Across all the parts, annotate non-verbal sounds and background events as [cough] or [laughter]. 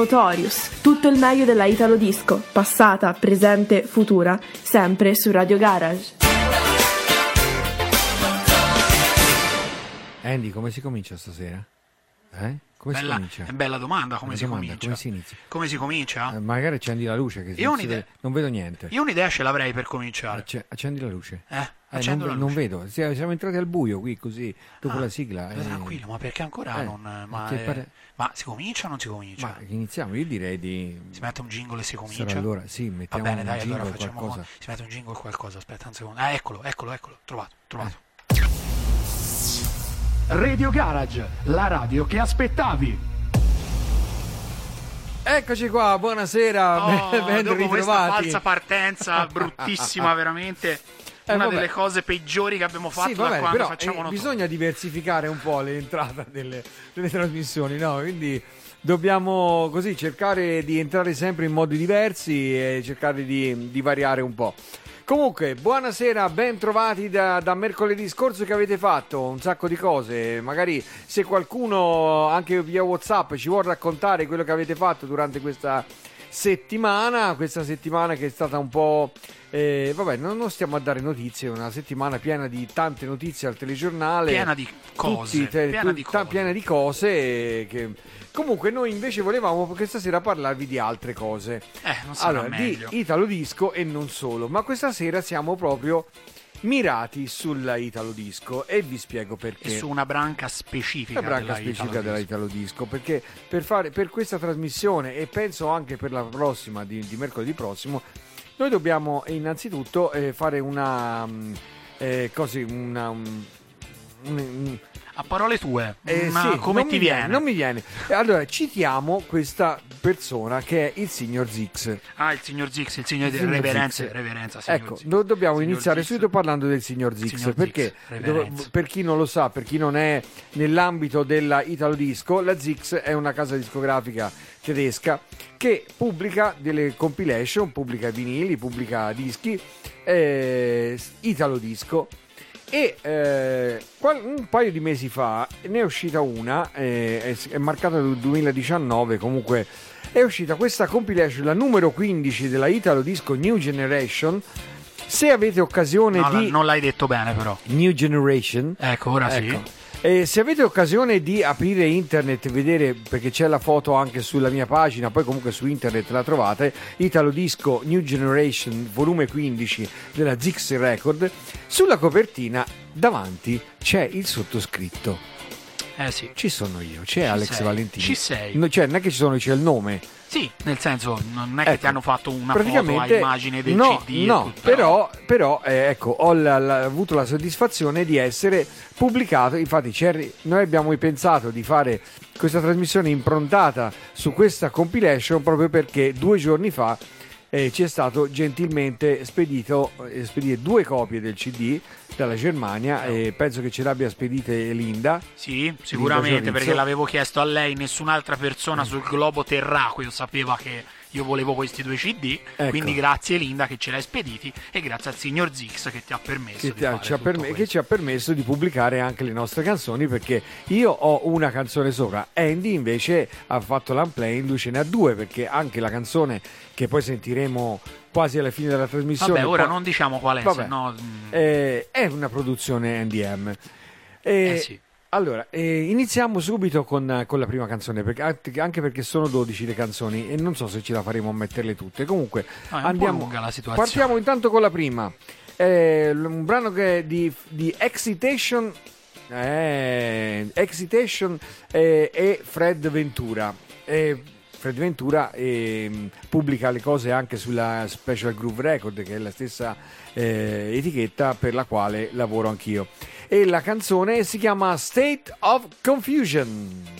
Notorious, tutto il meglio della Italo Disco, passata, presente, futura, sempre su Radio Garage. Andy, come si comincia stasera? Eh? Come Bella- si comincia? è bella domanda come si domanda, comincia. Come si inizia? Come si comincia? Eh, magari accendi la luce, che Io un'idea. non vedo niente. Io un'idea ce l'avrei per cominciare. Acce- accendi la luce. Eh, Eh, non, la non luce. vedo, Siamo- entrati al buio qui così, dopo Ah, la sigla. eh. Tranquillo, ma perché ancora Eh, non... Ma, pare- ma si comincia o non si comincia? Ma iniziamo, io direi di... Si mette un jingle e si comincia? Sarà allora, sì, Va mettiamo bene, un dai, allora facciamo qualcosa. Si mette un jingle o qualcosa, aspetta un secondo. Ah, eccolo, eccolo, eccolo, trovato, trovato. Radio Garage, la radio che aspettavi. Eccoci qua, buonasera, Oh, ben, dopo questa ritrovati. falsa partenza bruttissima, [laughs] veramente Eh, una vabbè. delle cose peggiori che abbiamo fatto Sì, da va bene, quando però facciamo eh, bisogna diversificare un po' l'entrata delle, delle trasmissioni, no? Quindi dobbiamo così cercare di entrare sempre in modi diversi e cercare di, di variare un po'. Comunque, buonasera, ben trovati da, da mercoledì scorso che avete fatto un sacco di cose. Magari se qualcuno anche via WhatsApp ci vuole raccontare quello che avete fatto durante questa settimana, questa settimana che è stata un po'... eh, vabbè, non, non stiamo a dare notizie, è una settimana piena di tante notizie al telegiornale. Piena di cose, Tutti, te- piena tu- di ta- cose. piena di cose eh, che... Comunque noi invece volevamo questa sera parlarvi di altre cose. Eh, non Allora, meglio. di Italo Disco e non solo, ma questa sera siamo proprio mirati sulla Italo Disco e vi spiego perché. E su una branca specifica La branca della specifica Italo della Disco. Italo Disco perché per, fare, per questa trasmissione e penso anche per la prossima di, di mercoledì prossimo noi dobbiamo innanzitutto eh, fare una mm, eh, così una un- un- A parole tue, eh, una- sì, come ti mi viene? non mi viene allora citiamo questa persona che è il signor Zix Ah, il signor Zix, il signor Il signor reverenza, Zix. reverenza Ecco, Zix. do- dobbiamo Signor iniziare Zix. subito parlando del signor Zix, Signor Zix, perché do- per chi non lo sa, per chi non è nell'ambito della Italo Disco, la Zix è una casa discografica tedesca che pubblica delle compilation, pubblica vinili, pubblica dischi, eh, Italo Disco. E eh, un paio di mesi fa ne è uscita una, eh, è, è marcata del 2019, comunque è uscita questa compilation, la numero 15 della Italo Disco New Generation. Se avete occasione No, la- di non l'hai detto bene però. New Generation, Ecco, ora sì. Eh, se avete occasione di aprire internet e vedere, perché c'è la foto anche sulla mia pagina, poi comunque su internet la trovate, Italo Disco New Generation, volume 15 della Zix Record, sulla copertina davanti c'è il sottoscritto. Eh sì. Ci sono io, c'è Ci Alex sei. Valentini. Ci sei. No, cioè, non è che ci sono, c'è il nome. Sì, nel senso, non è che Ecco, ti hanno fatto una foto a immagine del no, CD. no, tutto, però, però eh, ecco, ho la- la- avuto la soddisfazione di essere pubblicato. Infatti, c'è- noi abbiamo pensato di fare questa trasmissione improntata su questa compilation proprio perché due giorni fa eh, ci è stato gentilmente spedito eh, spedire due copie del CD dalla Germania e penso che ce l'abbia spedite Linda. Sì, sicuramente, Giornizio. perché l'avevo chiesto a lei, nessun'altra persona sul globo terracqueo sapeva che io volevo questi due CD, Ecco. quindi grazie Linda che ce l'hai spediti e grazie al signor Zix che ti ha permesso che, di ti ha- ci ha perme- che ci ha permesso di pubblicare anche le nostre canzoni perché io ho una canzone sopra Andy invece ha fatto l'unplay lui ce ne ha due perché anche la canzone che poi sentiremo quasi alla fine della trasmissione Vabbè, ora poi- non diciamo qual è, Vabbè. se no... mm, eh, è una produzione NDM Eh, eh sì. Allora, eh, iniziamo subito con, con la prima canzone, perché, anche- anche perché sono 12 le canzoni e non so se ce la faremo a metterle tutte. Comunque, No, andiamo. Partiamo intanto con la prima. Eh, un brano che è di, di Excitation. eh, Excitation eh, e Fred Ventura. Fred Ventura ehm, pubblica le cose anche sulla Special Groove Record, che è la stessa eh, etichetta per la quale lavoro anch'io. E la canzone si chiama State of Confusion.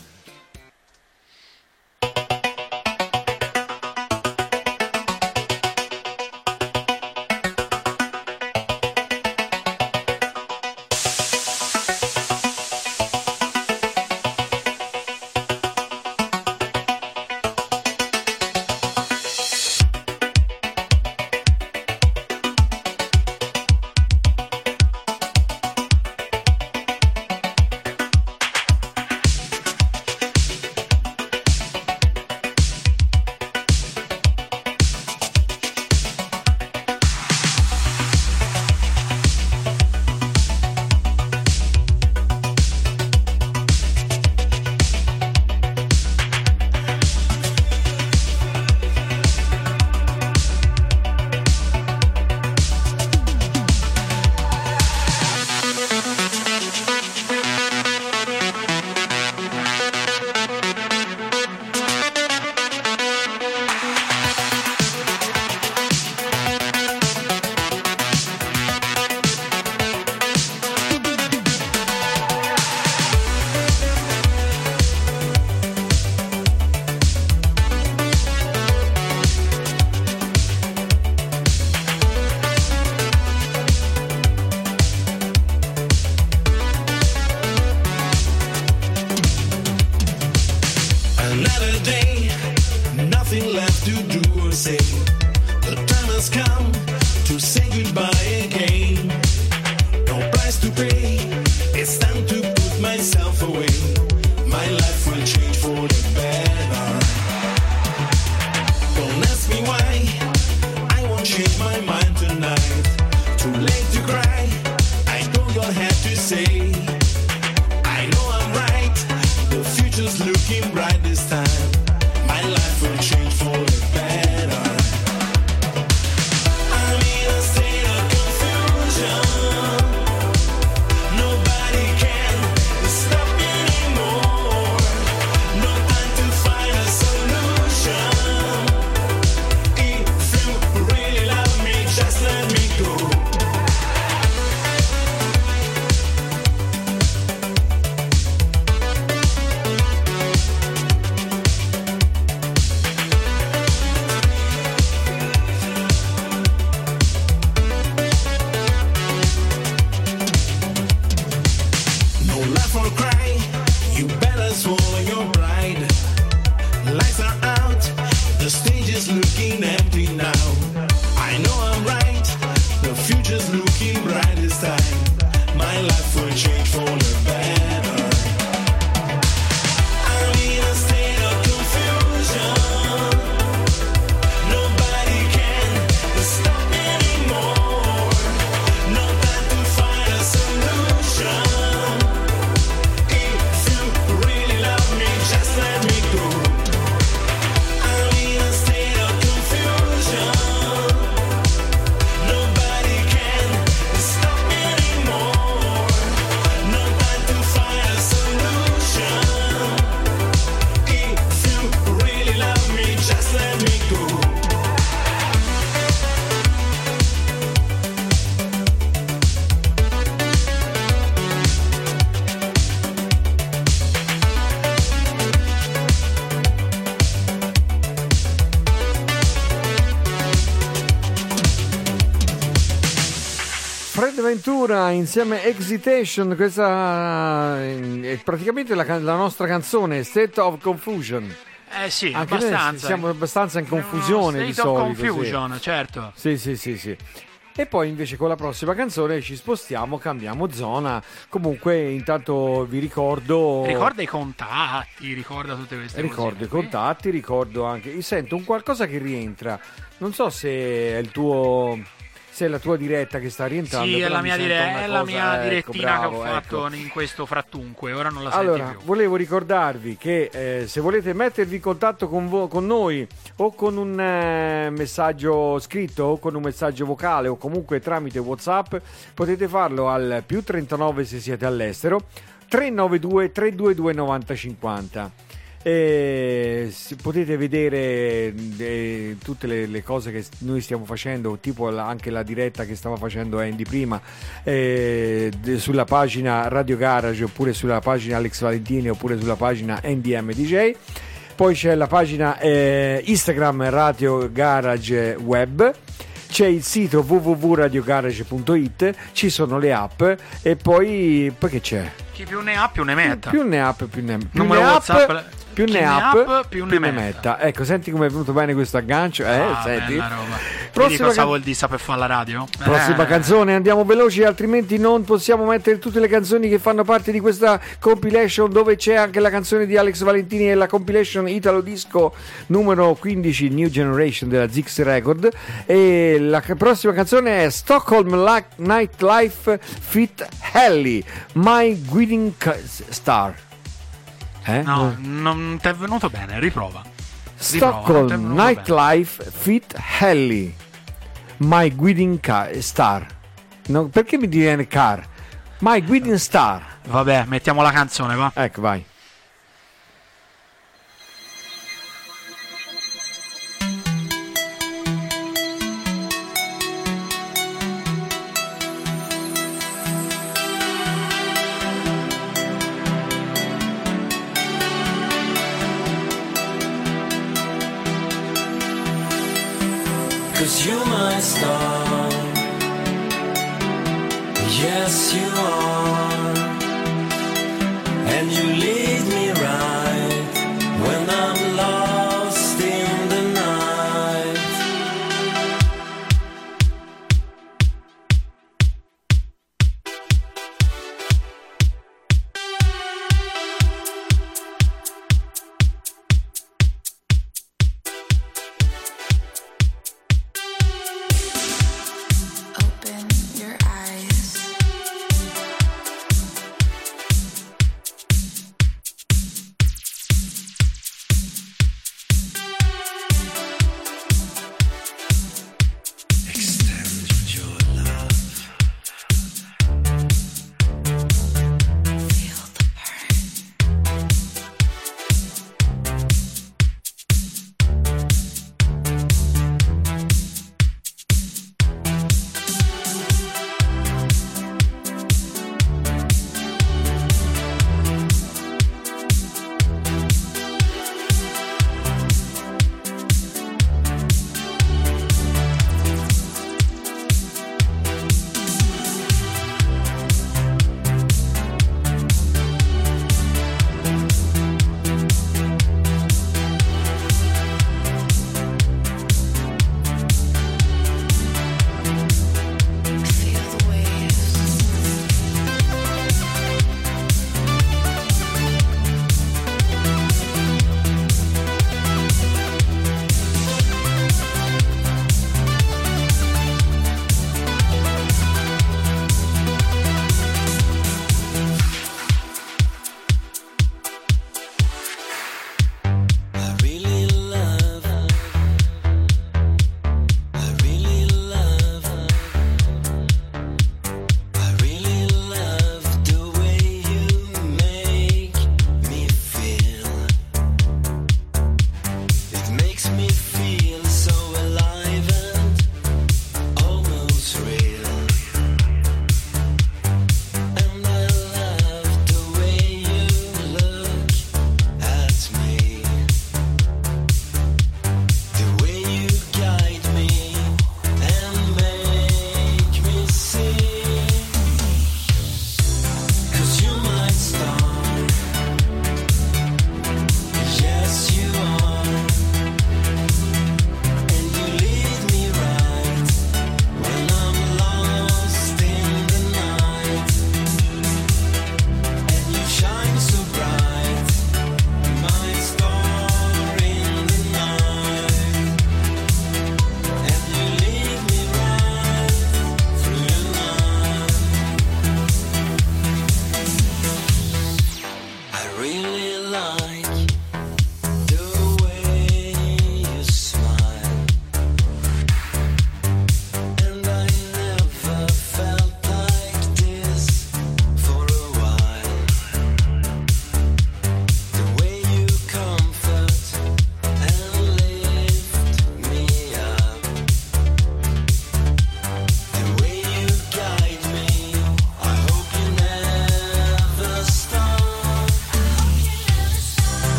Ventura insieme a Exitation, questa è praticamente la, la nostra canzone State of Confusion. Eh sì, Anche abbastanza. siamo abbastanza in confusione No, di state of solito. sì. confusion, certo. Sì, sì, sì, sì. E poi invece con la prossima canzone ci spostiamo, cambiamo zona. Comunque intanto vi ricordo... Ricorda i contatti, ricorda tutte queste Ricordo cose. i contatti, ricordo anche... Sento un qualcosa che rientra. Non so se è il tuo... Se è la tua diretta che sta rientrando. Sì, è la mi mia, sento dire- è la mia ecco, direttina bravo, che ho fatto ecco. in questo frattunque. Ora non la senti Allora, più. volevo ricordarvi che eh, se volete mettervi in contatto con, vo- con noi o con un eh, messaggio scritto o con un messaggio vocale o comunque tramite WhatsApp, potete farlo al più 39 se siete all'estero 392 322 9050. E potete vedere eh, tutte le, le cose che noi stiamo facendo, tipo la- anche la diretta che stava facendo Andy prima, eh, de- sulla pagina Radio Garage oppure sulla pagina Alex Valentini oppure sulla pagina NDM DJ. Poi c'è la pagina eh, Instagram Radio Garage Web. C'è il sito www.radiogarage.it, ci sono le app e poi, poi che c'è? Chi più ne ha più ne metta. Più ne ha, più ne, più Numero ne ha, WhatsApp, più ne ne ha, ha, più ne metta. Ecco, senti come è venuto bene questo aggancio. Eh, Ah, senti. bella roba. Prossima cosa can- vuol dire saper fare la radio? Prossima Eh. canzone, andiamo veloci, altrimenti non possiamo mettere tutte le canzoni che fanno parte di questa compilation dove c'è anche la canzone di Alex Valentini e la compilation Italo Disco numero 15 New Generation della Zix Record e la prossima canzone è Stockholm Nightlife Fit Helly My Guiding Star. Eh? No, non ti è venuto bene, riprova. Riprova, Stockholm venuto Nightlife Fit Helly My Guiding Ca- Star No, perché mi viene car? My Guiding Star Vabbè, mettiamo la canzone, va. ecco vai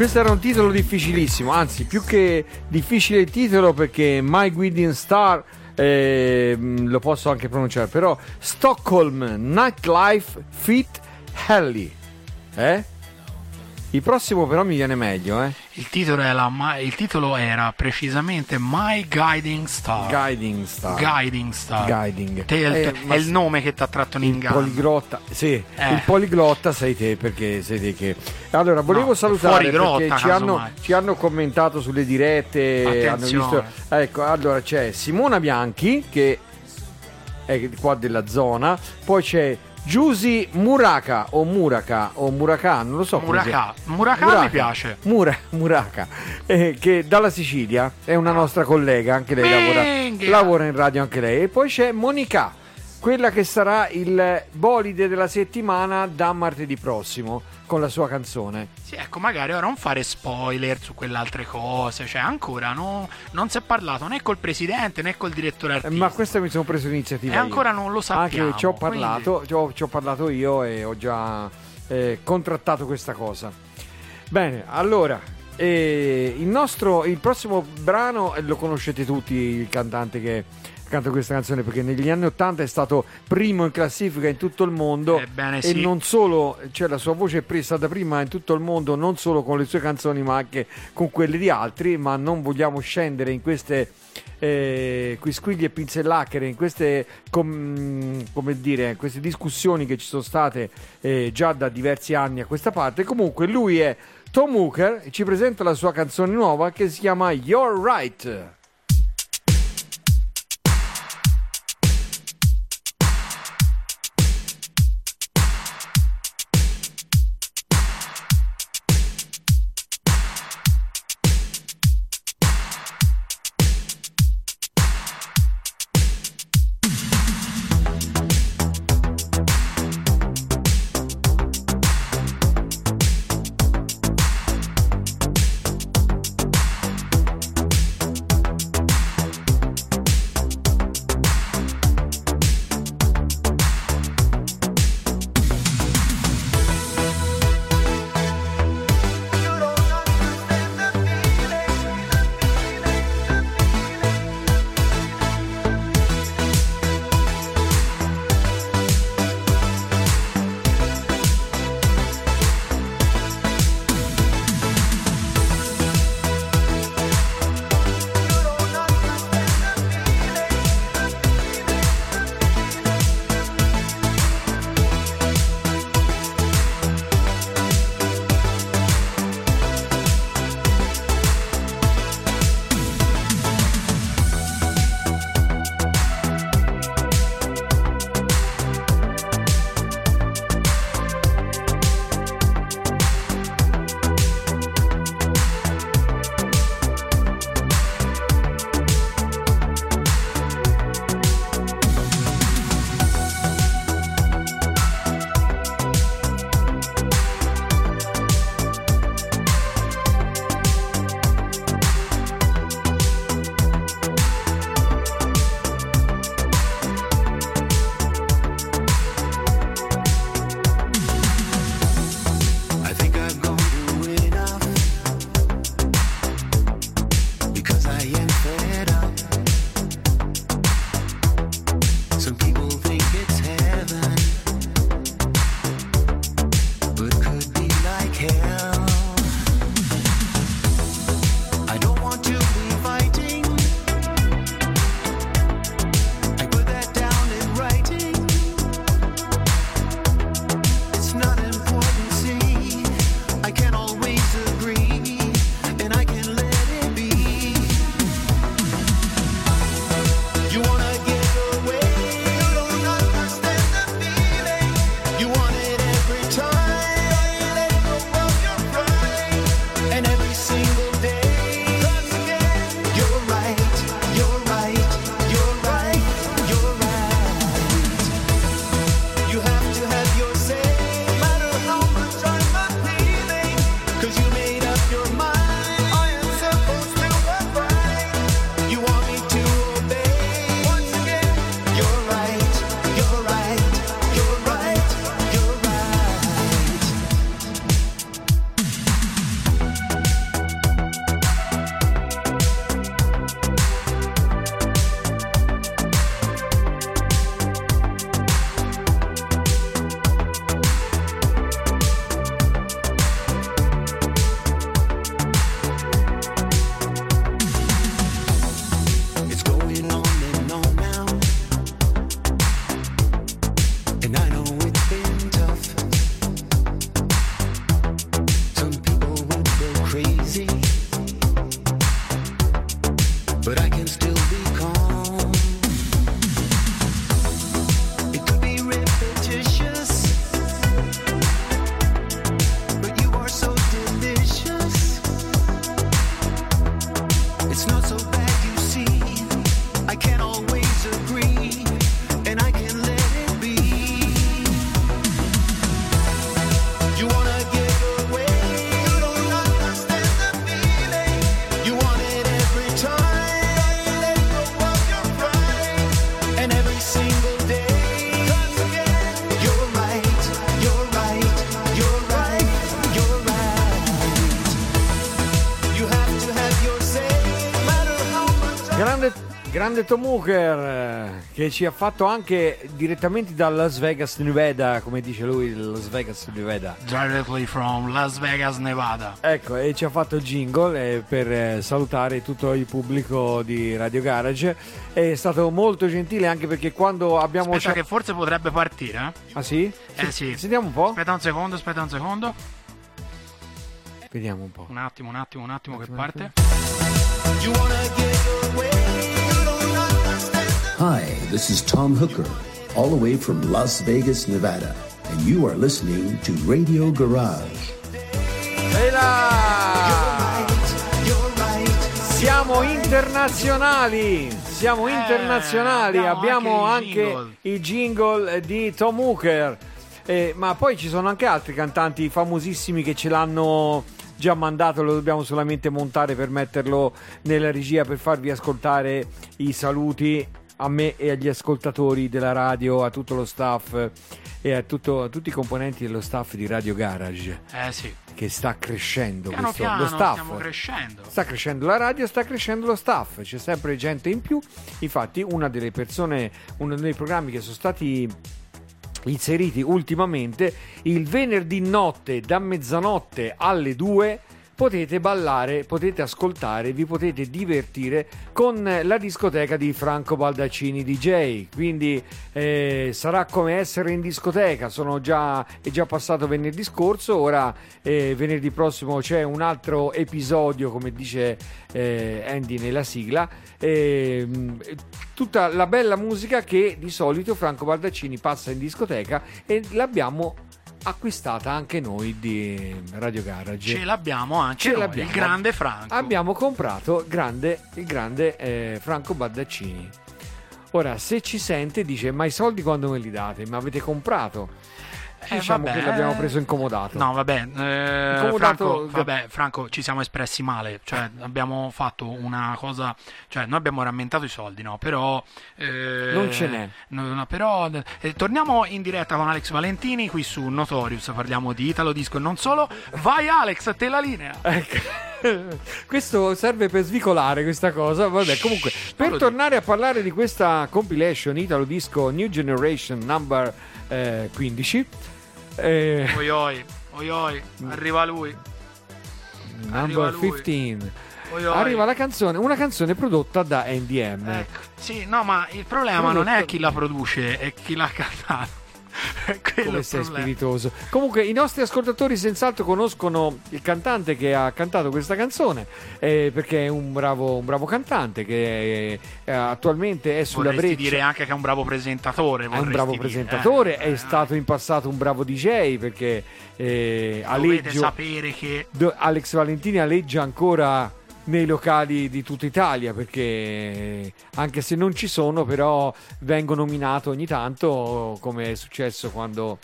Questo era un titolo difficilissimo, anzi più che difficile il titolo perché My Guiding Star eh, lo posso anche pronunciare, però Stockholm Nightlife Fit Helly. Eh? Il prossimo però mi viene meglio, eh? Il titolo, la il titolo era precisamente My Guiding Star. Guiding Star. Guiding Star. Guiding. Te- è, Eh, è il nome che ti ha tratto in inganno. poliglotta, sì, Eh. il poliglotta sei te perché sei te che. Allora, volevo No, salutare grotta, perché ci hanno, ci hanno commentato sulle dirette. Hanno Attenzione. visto, ecco, allora c'è Simona Bianchi che è qua della zona, poi c'è Giusy Muraka o Muraka o Muraka, non lo so. si- Muraka. Muraka mi piace. Mura, Muraka, eh, che dalla Sicilia è una nostra collega, anche lei lavora, lavora in radio anche lei. E poi c'è Monica, quella che sarà il bolide della settimana da martedì prossimo con la sua canzone. Sì, ecco, magari ora non fare spoiler su quelle altre cose. Cioè, ancora no- non si è parlato né col presidente né col direttore Eh, artistico. Ma questa mi sono preso l'iniziativa. E io. ancora non lo sappiamo. Anche ci ho quindi- parlato, ci ho, ci ho parlato io e ho già eh, contrattato questa cosa. Bene, allora, eh, il nostro, il prossimo brano eh, lo conoscete tutti, il cantante che canta questa canzone perché negli anni 80 è stato primo in classifica in tutto il mondo Ebbene e sì. non solo, cioè la sua voce è presa da prima in tutto il mondo non solo con le sue canzoni ma anche con quelle di altri, ma non vogliamo scendere in queste eh, quisquiglie e pinzellacchere, in queste, com- come dire, queste discussioni che ci sono state eh, già da diversi anni a questa parte. Comunque lui è Tom Hooker e ci presenta la sua canzone nuova che si chiama You're Right. Grande, Tom Hooker eh, che ci ha fatto anche direttamente da Las Vegas, Nevada, come dice lui, Las Vegas, Nevada. Directly from Las Vegas, Nevada. Ecco, e ci ha fatto il jingle eh, per eh, salutare tutto il pubblico di Radio Garage. È stato molto gentile anche perché quando abbiamo... Aspetta scia- che forse potrebbe partire? Ah sì? Eh sì. Sentiamo un po'. Aspetta un secondo, aspetta un secondo. Vediamo un po'. Un attimo, un attimo, un attimo che parte. You wanna get your Hi, this is Tom Hooker, all the way from Las Vegas, Nevada, and you are listening to Radio Garage. E là! You're right. Siamo internazionali! Siamo Eh, internazionali! abbiamo Abbiamo anche anche, il il jingle di Tom Hooker. Eh, ma poi ci sono anche altri cantanti famosissimi che ce l'hanno già mandato, lo dobbiamo solamente montare per metterlo nella regia per farvi ascoltare i saluti a me e agli ascoltatori della radio, a tutto lo staff e a, tutto- a tutti i componenti dello staff di Radio Garage Eh sì. che sta crescendo Piano questo, piano lo staff. stiamo crescendo. Sta crescendo la radio, sta crescendo lo staff, c'è sempre gente in più. Infatti, una delle persone, uno dei programmi che sono stati inseriti ultimamente, il venerdì notte da mezzanotte alle 2 potete ballare, potete ascoltare, vi potete divertire con la discoteca di Franco Baldaccini DJ. Quindi eh, sarà come essere in discoteca. Già, è già passato venerdì scorso, ora eh, venerdì prossimo c'è un altro episodio, come dice eh, Andy nella sigla. Ehm, tutta la bella musica che di solito Franco Baldaccini passa in discoteca e l'abbiamo acquistata anche noi di Radio Garage. Ce l'abbiamo anche Ce noi, l'abbiamo. il grande Franco. Abbiamo comprato grande- il grande eh, Franco Baldaccini. Ora, se ci sente, dice: Ma i soldi quando me li date? Ma avete comprato? Eh, diciamo vabbè, che l'abbiamo eh. preso incomodato. No, vabbè, eh, Incomodato- Franco, vabbè, Franco, ci siamo espressi male, cioè abbiamo fatto una cosa, cioè noi abbiamo rammentato i soldi, no? Però eh, Non ce n'è. no, no, però eh, torniamo in diretta con Alex Valentini qui su Notorious, parliamo di Italo Disco e non solo. Vai Alex, te la linea. Ecco. [laughs] Questo serve per svicolare questa cosa. Vabbè, comunque, per tornare a parlare di questa compilation Italo Disco New Generation number eh, 15, eh, Oi oi, oi oi, arriva lui. number lui. 15, Oi, oi. arriva la canzone, una canzone prodotta da NDM. Ecco. Sì, no, ma il problema non è chi la produce, è chi l'ha cantato. [laughs] È quello Come sei spiritoso. Comunque, i nostri ascoltatori senz'altro conoscono il cantante che ha cantato questa canzone, eh, perché è un bravo, un bravo cantante che eh, attualmente è sulla Vorresti breccia. dire anche che è un bravo presentatore. È un bravo dire, presentatore, eh. è stato in passato un bravo DJ perché eh, Dovete Aleggio, sapere che Alex Valentini aleggia ancora nei locali di tutta Italia perché anche se non ci sono però vengo nominato ogni tanto come è successo quando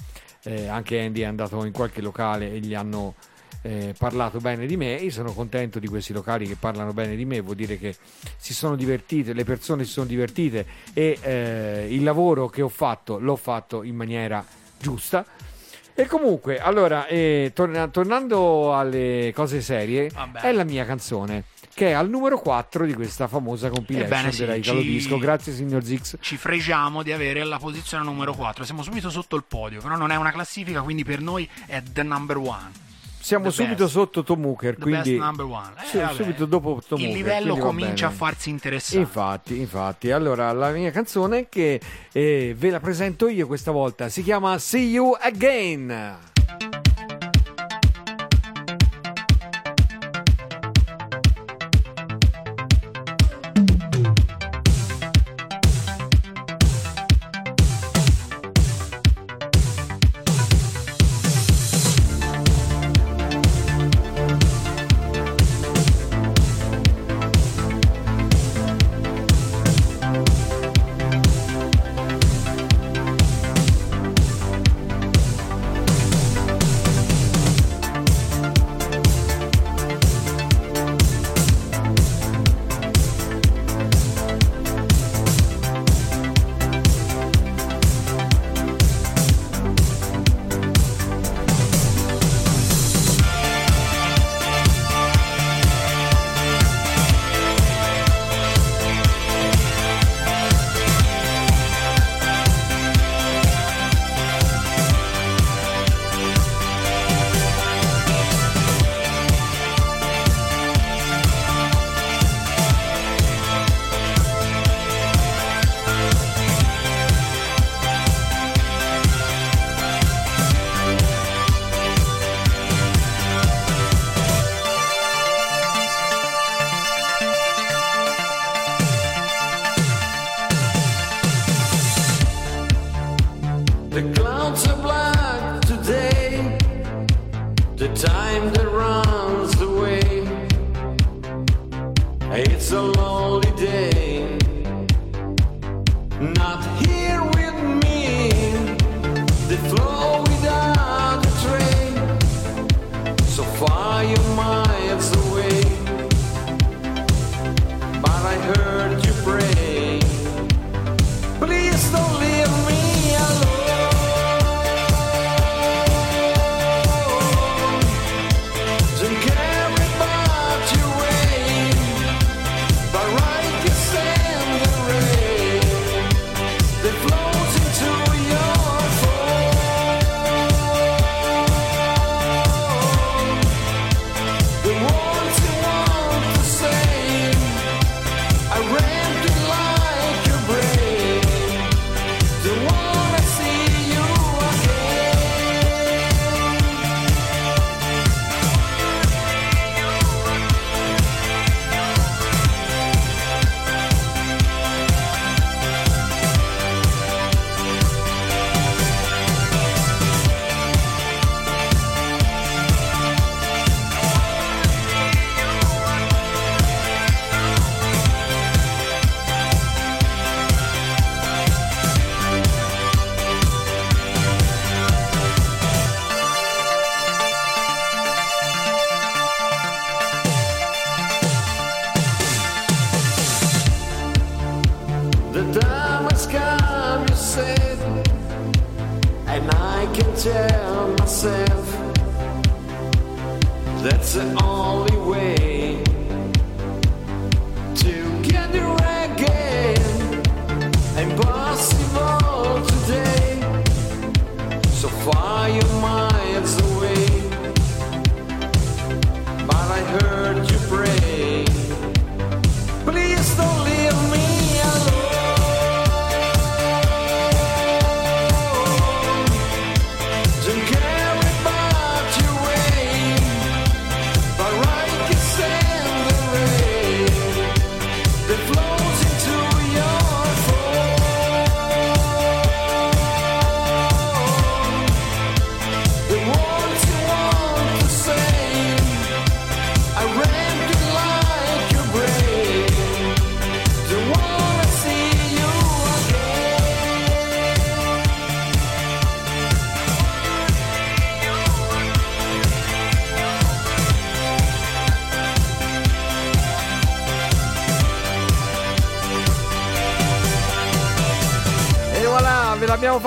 eh, anche Andy è andato in qualche locale e gli hanno eh, parlato bene di me. Io sono contento di questi locali che parlano bene di me vuol dire che si sono divertite le persone si sono divertite e eh, il lavoro che ho fatto l'ho fatto in maniera giusta. E comunque, allora, eh, torna- tornando alle cose serie, Vabbè. è la mia canzone, che è al numero 4 di questa famosa compilation Ebbene sì, della Italo ci- Disco. Grazie, signor Zix. ci fregiamo di avere la posizione numero 4. Siamo subito sotto il podio, però non è una classifica, quindi per noi è the number one. Siamo The subito best. sotto Tom Hooker, quindi best number one. Eh, subito dopo Tom Il Hooker, livello comincia a farsi interessante. Infatti, infatti. Allora, la mia canzone che eh, ve la presento io questa volta si chiama See You Again.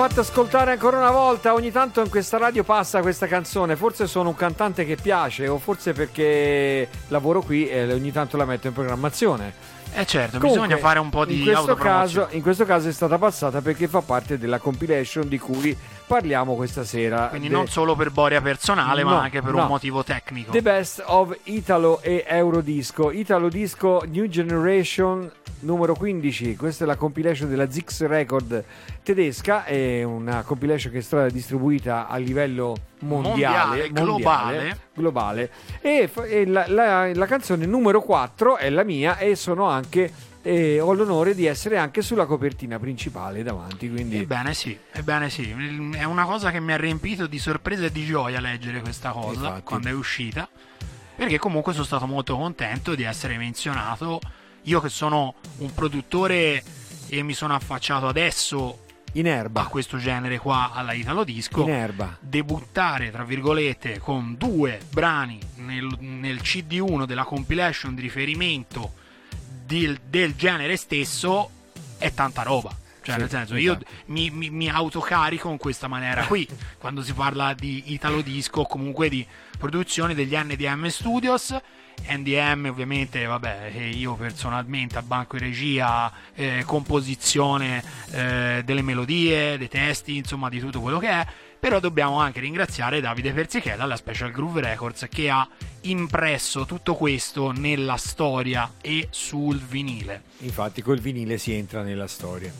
Fatta ascoltare ancora una volta. Ogni tanto in questa radio passa questa canzone. Forse sono un cantante che piace, o forse perché lavoro qui e ogni tanto la metto in programmazione. Eh certo, Comunque, bisogna fare un po' di in questo, caso, in questo caso è stata passata perché fa parte della compilation di cui parliamo questa sera. Quindi The- non solo per boria personale, No, ma anche per no. un motivo tecnico. The Best of Italo e Eurodisco. Italo Disco New Generation numero 15. Questa è la compilation della Zix Record tedesca. È una compilation che è stata distribuita a livello mondiale, Mondiale, globale. globale. E, e la, la- la canzone numero 4 è la mia e sono anche. eh, ho l'onore di essere anche sulla copertina principale davanti. Quindi Ebbene sì, ebbene sì, è una cosa che mi ha riempito di sorpresa e di gioia leggere questa cosa Infatti. quando è uscita, perché comunque sono stato molto contento di essere menzionato. Io che sono un produttore e mi sono affacciato adesso in erba. a questo genere qua alla Italo Disco, In erba. debuttare tra virgolette con due brani nel, nel CD1 della compilation di riferimento del, del genere stesso è tanta roba. Cioè, Sì, nel senso, esatto. io mi, mi- mi autocarico in questa maniera qui, quando si parla di Italo Disco comunque di produzioni degli NDM Studios. NDM ovviamente, vabbè, eh, io personalmente a banco di regia, eh, composizione eh, delle melodie, dei testi, insomma di tutto quello che è, però dobbiamo anche ringraziare Davide Persichella, la Special Groove Records, che ha impresso tutto questo nella storia e sul vinile. Infatti col vinile si entra nella storia.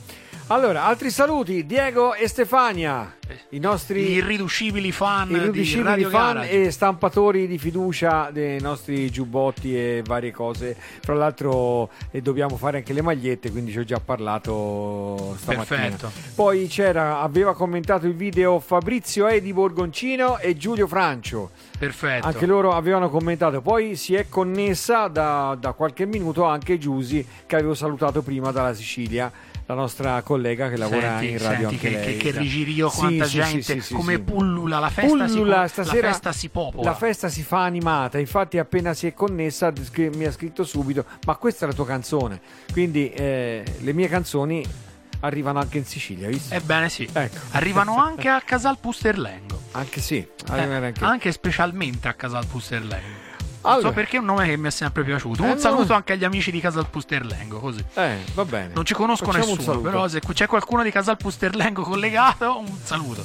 Allora, altri saluti, Diego e Stefania, i nostri irriducibili fan irriducibili fan e stampatori di fiducia dei nostri giubbotti e varie cose. Fra l'altro eh, dobbiamo fare anche le magliette, quindi ci ho già parlato stamattina. Perfetto. Poi c'era, aveva commentato il video Fabrizio E di Borgoncino e Giulio Francio. Perfetto. Anche loro avevano commentato. Poi si è connessa da, da qualche minuto anche Giusy, che avevo salutato prima dalla Sicilia. La nostra collega che lavora Senti, in radio senti che, lei. che, che rigirio Sì, quanta sì, gente sì, come pullula la festa si, Pullula, la stasera festa si popola La festa si fa animata, infatti appena si è connessa mi ha scritto subito, ma questa è la tua canzone. Quindi eh, le mie canzoni arrivano anche in Sicilia, visto? ebbene sì Ecco. arrivano [laughs] anche a Casal Pusterlengo Anche sì, Eh, anche- anche specialmente a Casal Pusterlengo non Allora, so perché è un nome che mi è sempre piaciuto Eh, un no. saluto anche agli amici di Casal Pusterlengo così eh, va bene. non ci conosco Facciamo un nessuno però se c'è qualcuno di Casal Pusterlengo collegato un saluto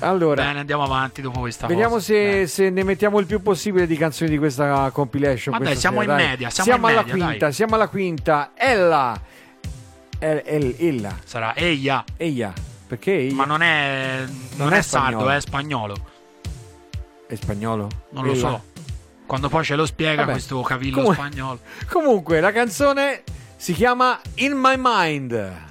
Allora, bene andiamo avanti dopo questa Vediamo se, Eh. se ne mettiamo il più possibile di canzoni di questa compilation. Vabbè, questa siamo sera, in dai. media, siamo in alla media, quinta, dai. siamo alla quinta. Ella. El, el- ella. sarà Eia Eia. Perché Eia? ma non è non, è è, sardo è spagnolo È spagnolo? non lo Ella. so quando poi ce lo spiega Vabbè. questo cavillo Comu- spagnolo [laughs] Comunque, la canzone si chiama In My Mind.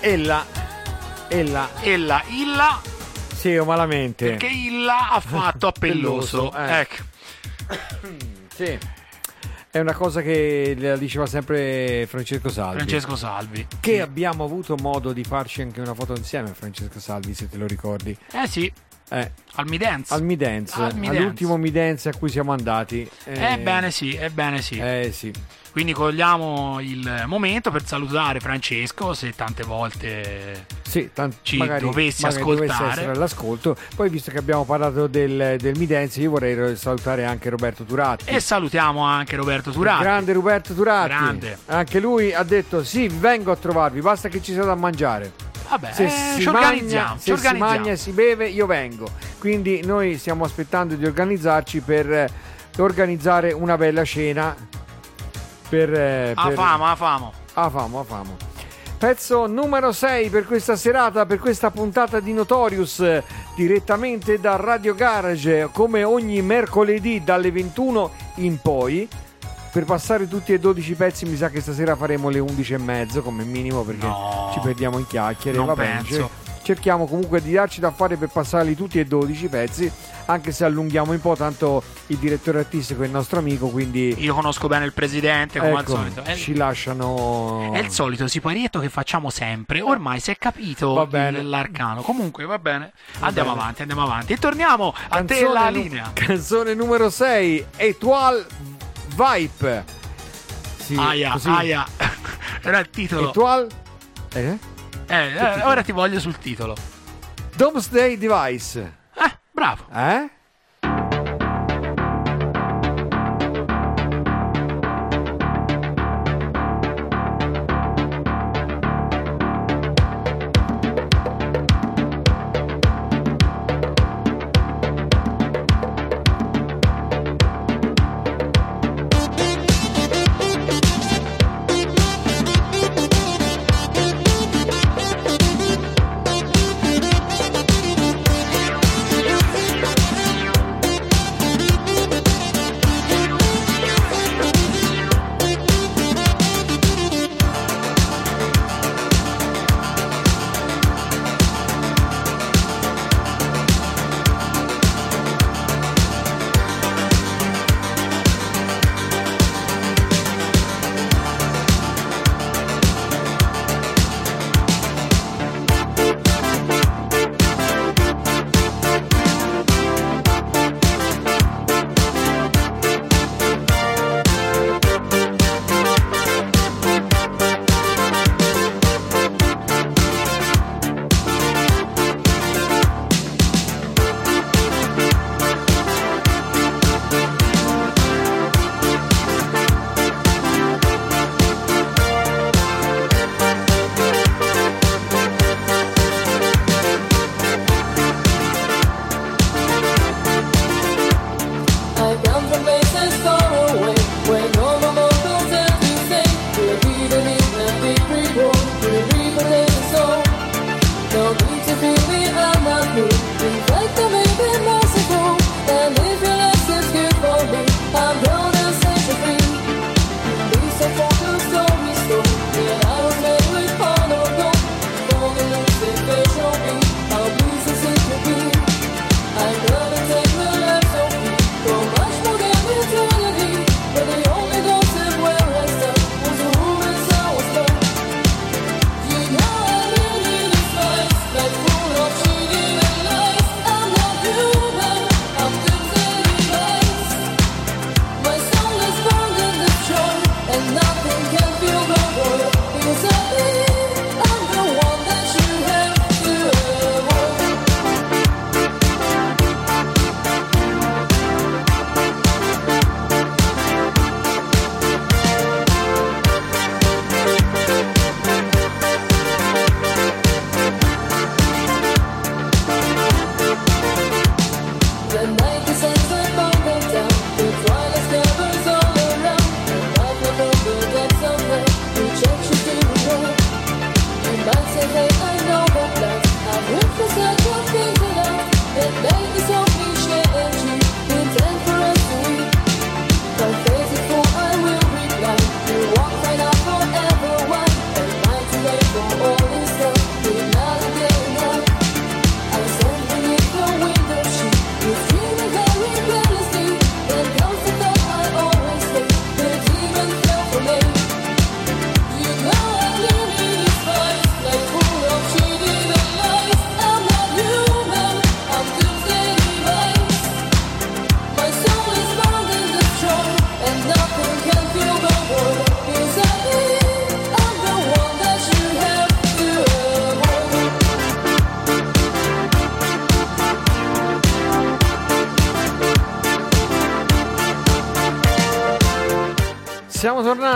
Ella, ella, ella, Illa, sì, o malamente. perché Illa ha fatto [laughs] appelloso. Eh. Ecco. Sì. È una cosa che la diceva sempre Francesco Salvi. Francesco Salvi. Che abbiamo avuto modo di farci anche una foto insieme, Francesco Salvi, se te lo ricordi. Eh sì, Eh, al Midance. al Midance, Al Midance. all'ultimo Midance a cui siamo andati. Eh, Ebbene sì, ebbene sì. Eh sì. Quindi cogliamo il momento per salutare Francesco, se tante volte Sì, tant- Ci magari, dovessi magari ascoltare. dovesse essere all'ascolto. Poi, visto che abbiamo parlato del, del Midance, io vorrei salutare anche Roberto Turatti. E salutiamo anche Roberto Turati. Grande Roberto Turatti. Grande. Anche lui ha detto: Sì, vengo a trovarvi, basta che ci sia da mangiare. Vabbè, Se eh, si ci organizziamo. mangia, ci si organizziamo. mangia e si beve, io vengo. Quindi noi stiamo aspettando di organizzarci per eh, organizzare una bella cena. Per, eh, A per- famo, a famo. Ah, famo, ah, famo. Pezzo numero 6 per questa serata, per questa puntata di Notorious, direttamente da Radio Garage, come ogni mercoledì dalle 21 in poi. Per passare tutti e 12 pezzi, mi sa che stasera faremo le 11 e mezzo come minimo perché No. ci perdiamo in chiacchiere. Non Va bene, penso. cer- cerchiamo comunque di darci da fare per passarli tutti e 12 pezzi, anche se allunghiamo un po', tanto il direttore artistico è il nostro amico, quindi Io conosco bene il presidente, come al ecco, solito. È, ci lasciano... è il solito siparietto che facciamo sempre. Ormai si è capito Va bene. l'arcano. Comunque, va bene. Andiamo avanti, andiamo avanti. E torniamo a te Canzone la linea. Canzone numero 6, Etoile Vibe. Sì, Aia, così. aia. [laughs] Era il titolo. Etoile eh? Eh, eh, ora ti voglio sul titolo. Domesday Device. Eh, bravo. Eh?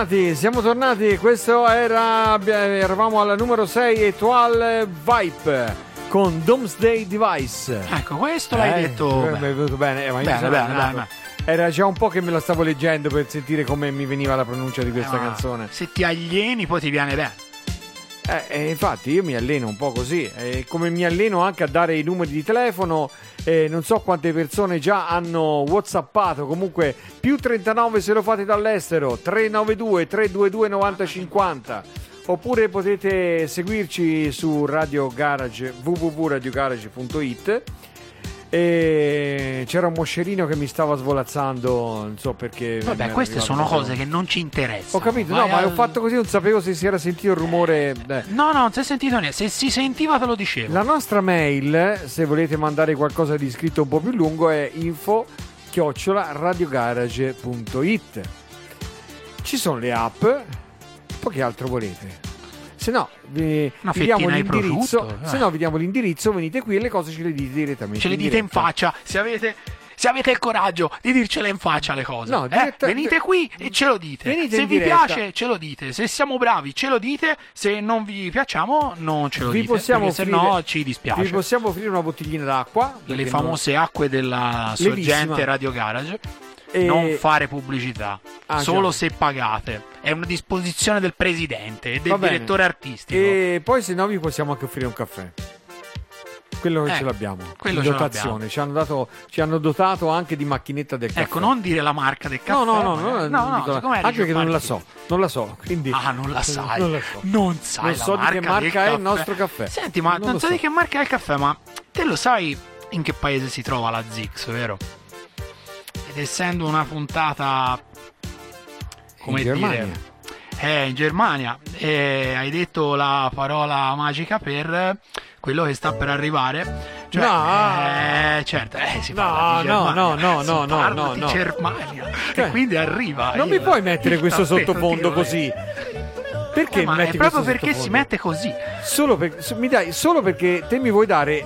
Tornati, siamo tornati. Questo era. Eravamo alla numero 6, Etoile Vibe con Doomsday Device. Ecco, questo l'hai Eh, detto. eh, bene. mi è venuto bene. eh, ma io Bene, bene, allenato. bene, Era già un po' che me lo stavo leggendo per sentire come mi veniva la pronuncia di questa Eh, canzone. Se ti alieni, poi ti viene bene. Eh, eh, infatti io mi alleno un po' così, eh, come mi alleno anche a dare i numeri di telefono, eh, non so quante persone già hanno whatsappato, comunque più 39 se lo fate dall'estero, 392 322 9050, oppure potete seguirci su Radio Garage, www.radiogarage.it. E c'era un moscerino che mi stava svolazzando, non so perché. Vabbè, queste sono solo- cose che non ci interessano. Ho capito, no, Vai ma al- ho fatto così, non sapevo se si era sentito il rumore. eh. No, no, non si è sentito niente. Se si sentiva, te lo dicevo. La nostra mail, se volete mandare qualcosa di scritto un po' più lungo, è info chiocciola radiogarage.it. Ci sono le app, poi che altro volete? Se no, vi, vi diamo l'indirizzo. prosciutto, Se eh. no, vi diamo l'indirizzo, venite qui e le cose ce le dite direttamente. Ce le dite in diretta. faccia. Se avete, se avete il coraggio di dircele in faccia le cose. No, eh, diretta- venite qui e ce lo dite. Se in vi piace, ce lo dite. Se siamo bravi, ce lo dite. Se non vi piacciamo, non ce lo Vi dite. perché se offrire- no ci dispiace. Vi possiamo offrire una bottiglina d'acqua. le famose acque della Levissima. sorgente Radio Garage. E- Non fare pubblicità, Ah, solo già. se pagate. È una disposizione del presidente e del direttore artistico. E poi se no vi possiamo anche offrire un caffè. Quello che Eh, ce l'abbiamo. quello in ce dotazione. l'abbiamo. Ci hanno, dato, ci hanno dotato anche di macchinetta del caffè. Ecco, non dire la marca del caffè. No, no, no, no, no, dico- siccome anche perché non la so, non la so, quindi Ah, non la sai. Non la so. Non sai Non la so di che marca è il nostro caffè. Senti, ma Non non, so, so. di che marca è il caffè, ma te lo sai in che paese si trova la Zix, vero? Ed essendo una puntata come In Germania. dire eh, in Germania e hai detto la parola magica per quello che sta per arrivare. Cioè, No. eh, certo, eh, si No, di no, Germania. no, no, Si no, no, no, no. Germania. Cioè, e quindi arriva. Non mi puoi mettere questo sottofondo così. Perché Eh, ma mi metti è proprio perché si sottofondo? mette così. Solo, per- so- mi dai, solo perché te mi vuoi dare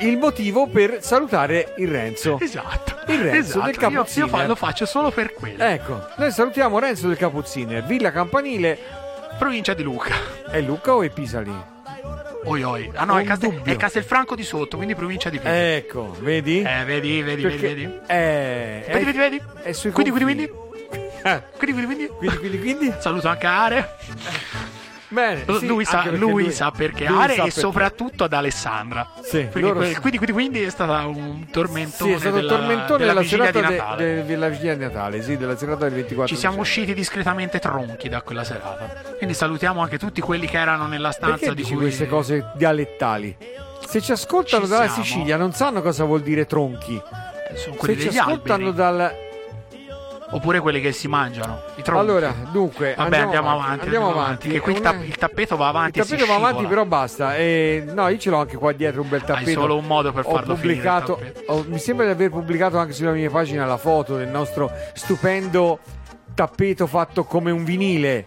il motivo per salutare il Renzo. [laughs] Esatto. Il Renzo esatto. del Io- Capuzzino. Io, fa- lo faccio solo per quello. Ecco, noi salutiamo Renzo del Capuzziner, Villa Campanile. Provincia di Luca. È Luca o è Pisali? Oi oi. Ah no, è, Castel- è Castelfranco di sotto, quindi provincia di Pisa. Ecco, vedi? Eh, vedi, vedi, Perché- vedi, vedi. Eh, Vedi, vedi, vedi. È sui Quindi, quindi, confini. quindi. [laughs] Quindi, quindi, quindi. quindi, quindi, quindi? Saluto anche Are. [laughs] Bene, sì, lui, sa, perché lui sa perché lui sa e soprattutto ad Alessandra. Sì, quindi, quindi, quindi è stata un tormentone. Sì, è stato della, tormentone della della, serata di de- Natale. de- della vigilia di Natale, sì, della serata del 24 Ci siamo usciti discretamente tronchi da quella serata. Quindi salutiamo anche tutti quelli che erano nella stanza Perché di dici cui queste cose dialettali? Se ci ascoltano Ci dalla siamo. Sicilia non sanno cosa vuol dire tronchi. sono quelli Se ci ascoltano alberi. dal... Oppure quelli che si mangiano. Allora, dunque, Vabbè, andiamo, avanti. Andiamo avanti. Che qui il, il tappeto va Il avanti. si tappeto va avanti, però basta. E, no, io ce l'ho anche qua dietro un bel tappeto. Hai solo un modo per Ho farlo il pubblicato, ho- mi sembra di aver pubblicato anche sulla mia pagina la foto del nostro stupendo tappeto fatto come un vinile.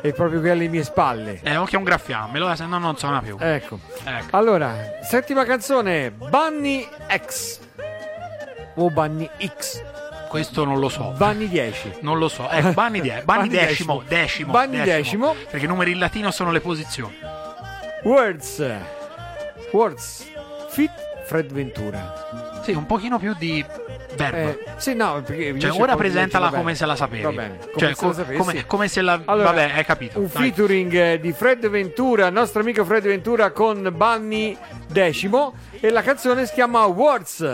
È proprio qui alle mie spalle. Eh, occhio un graffiammelo, eh, se no non suona più. Ecco. Ecco. Allora, settima canzone, Bunny X. O Bunny X. Questo non lo so. Bunny 10. Non lo so. Bunny, die- [laughs] Bunny Bunny decimo, decimo. decimo. Bunny decimo. Perché i numeri in latino sono le posizioni. Words. Words. Fit Fred Ventura. Sì, un pochino più di verbo. Eh, sì, no, perché Cioè, ora presentala come bene. se la sapevi. Va bene, come Cioè, se co- la come, come se la. Allora, Vabbè, hai capito. Un Dai. featuring eh, di Fred Ventura, il nostro amico Fred Ventura con Bunny Decimo e la canzone si chiama Words.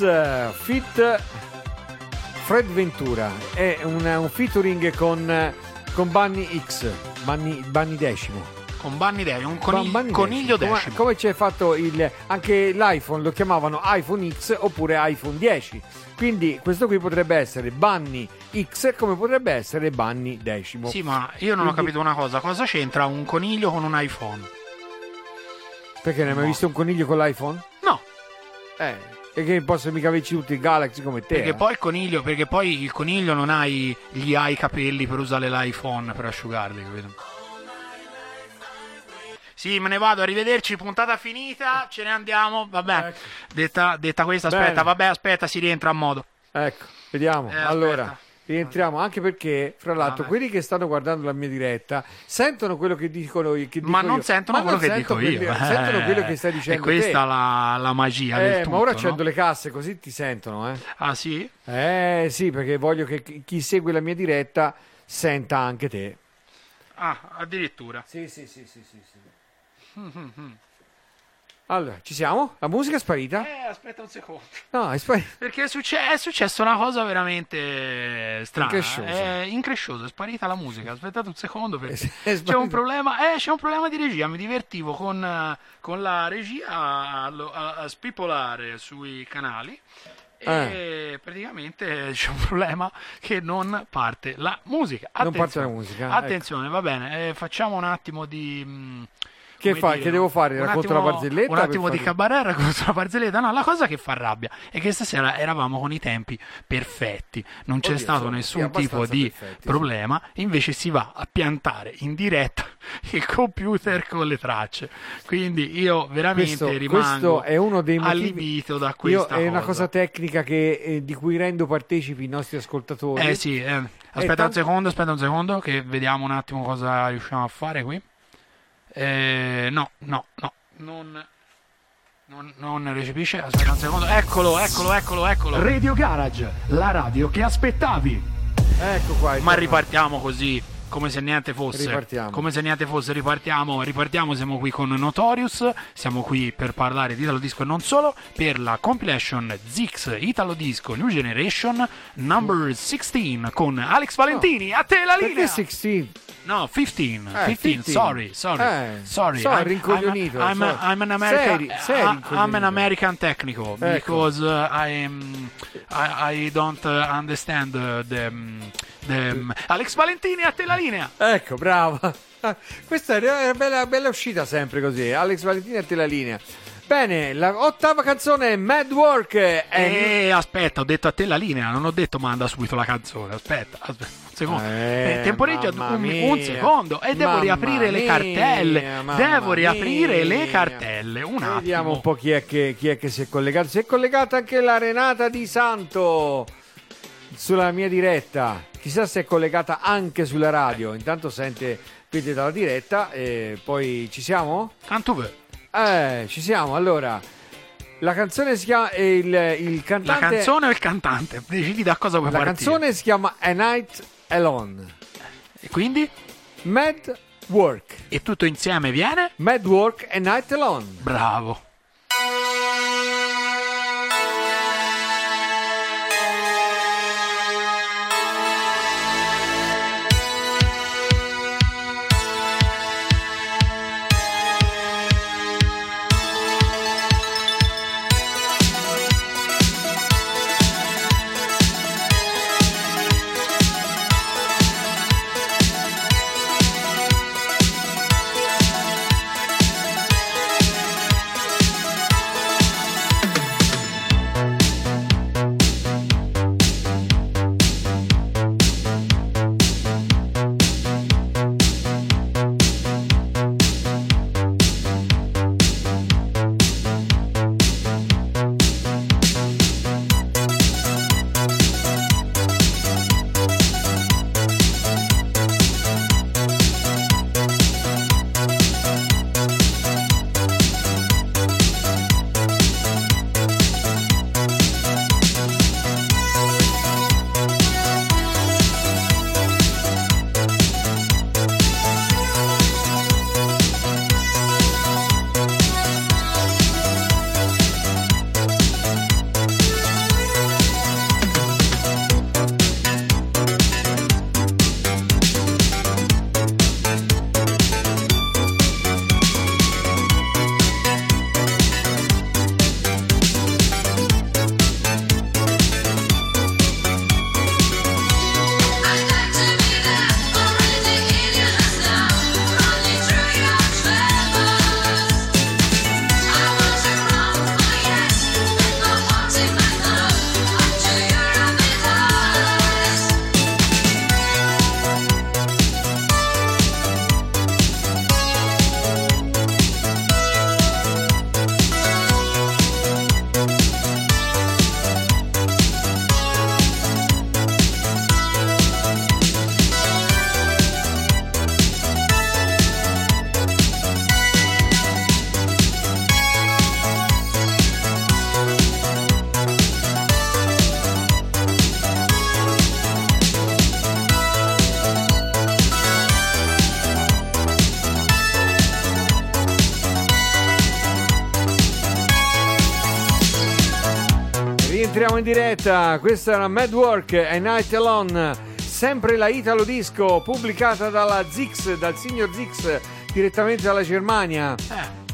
Eh, Fit Fred Ventura. È un, un featuring con, con Bunny X, Bunny, Bunny decimo. Con Bunny Day, un coni- Bunny coniglio Come- decimo. Come, c'è fatto il, anche l'iPhone, lo chiamavano iPhone X oppure iPhone 10. Quindi questo qui potrebbe essere Bunny X come potrebbe essere Bunny decimo. Sì, ma io non ho Quindi- capito una cosa. Cosa c'entra un coniglio con un iPhone? Perché ne hai mai No. visto un coniglio con l'iPhone? No, Eh, e che posso mica averci tutti i Galaxy come te. perché eh. poi il coniglio, perché poi il coniglio non ha i- gli ha i capelli per usare l'iPhone per asciugarli, capito? Sì, me ne vado, arrivederci, puntata finita, ce ne andiamo, vabbè. Ecco. Detta, detta questa, aspetta, Bene. vabbè, aspetta, si rientra a modo. Ecco, vediamo. Eh, allora, aspetta. Rientriamo anche perché, fra l'altro, Vabbè. quelli che stanno guardando la mia diretta sentono quello che dicono che dico Ma non io. sentono Ma quello non che dico sentono io. quelli- sentono Eh, quello che stai dicendo E questa la, la magia del Eh, tutto, ma ora no? accendo le casse così ti sentono, eh. Ah, sì? Eh, sì, perché voglio che chi- segue la mia diretta senta anche te. Ah, addirittura. Sì, sì, sì, sì, sì. Allora, ci siamo? La musica è sparita? Eh, aspetta un secondo. No, è sparita. Perché è, succe- è successa una cosa veramente strana. Incresciosa. È incresciosa, è sparita la musica. Aspettate un secondo perché [laughs] c'è un problema. Eh, c'è un problema di regia. Mi divertivo con, eh, con la regia a, a- a spipolare sui canali. E Eh. praticamente c'è un problema che non parte la musica. Non parte Attenzione. la musica, ecco. Attenzione, va bene. eh, facciamo un attimo di. mh, Che fai? dire, Che devo fare? Racconto la attimo- barzelletta Un attimo di cabaret, racconto la barzelletta. No, la cosa che fa rabbia è che stasera eravamo con i tempi perfetti. Non c'è Oddio, stato nessun sì, tipo di perfetti, sì. problema. Invece si va a piantare in diretta [laughs] il computer con le tracce. Quindi io veramente Questo, rimango questo è uno dei motivi. allibito da Io, questa è una cosa tecnica che, eh, di cui rendo partecipi i nostri ascoltatori. Eh sì, eh. aspetta tanto- un secondo, aspetta un secondo, che vediamo un attimo cosa riusciamo a fare qui. Eh, no, no, no, non, non, non recepisce. Aspetta un secondo, eccolo, eccolo, eccolo, eccolo. Radio Garage, la radio che aspettavi. Ecco qua. Ma ripartiamo così. Come se niente fosse. Ripartiamo. Come se niente fosse, ripartiamo, ripartiamo, siamo qui con Notorious, siamo qui per parlare di Italo Disco e non solo, per la compilation Zix Italo Disco New Generation number 16 con Alex Valentini, a te la Perché linea! 16? No, 15. Eh, 15, 15. sorry, sorry. Eh, sorry. sorry, I'm- rincoglionito, I'm, I'm. I'm an American, Sei- sei I'm an American technical Ecco. because uh, I, am- I, I don't uh, understand uh, the, um, the um, Alex Valentini a te la linea. Ecco, bravo. [laughs] Questa è una bella, bella uscita sempre così. Alex Valentini a te la linea. Bene, la ottava canzone è Mad Work. È... Eh, aspetta, ho detto a te la linea, non ho detto manda subito la canzone. Aspetta, aspetta un secondo. Eh, Eh, temporeggia un, un secondo e devo Mamma riaprire le mia, cartelle. mamma Devo riaprire le mia. cartelle. Un attimo. Vediamo un po' chi è, che, chi è che si è collegato. Si è collegata anche la Renata Di Santo sulla mia diretta. Chissà se è collegata anche sulla radio. Intanto sente, vede dalla diretta. E poi ci siamo? Cantouve. Eh, ci siamo. Allora, la canzone si chiama. Il, il La cantante. canzone o il cantante? Decidi da cosa vuoi la partire. canzone si chiama A Night Alone. E quindi? Mad Work. E tutto insieme viene? Mad Work A Night Alone. Bravo. Diretta, questa era Mad Work e Night Alone, sempre la Italo Disco pubblicata dalla Zix, dal signor Zix, direttamente dalla Germania.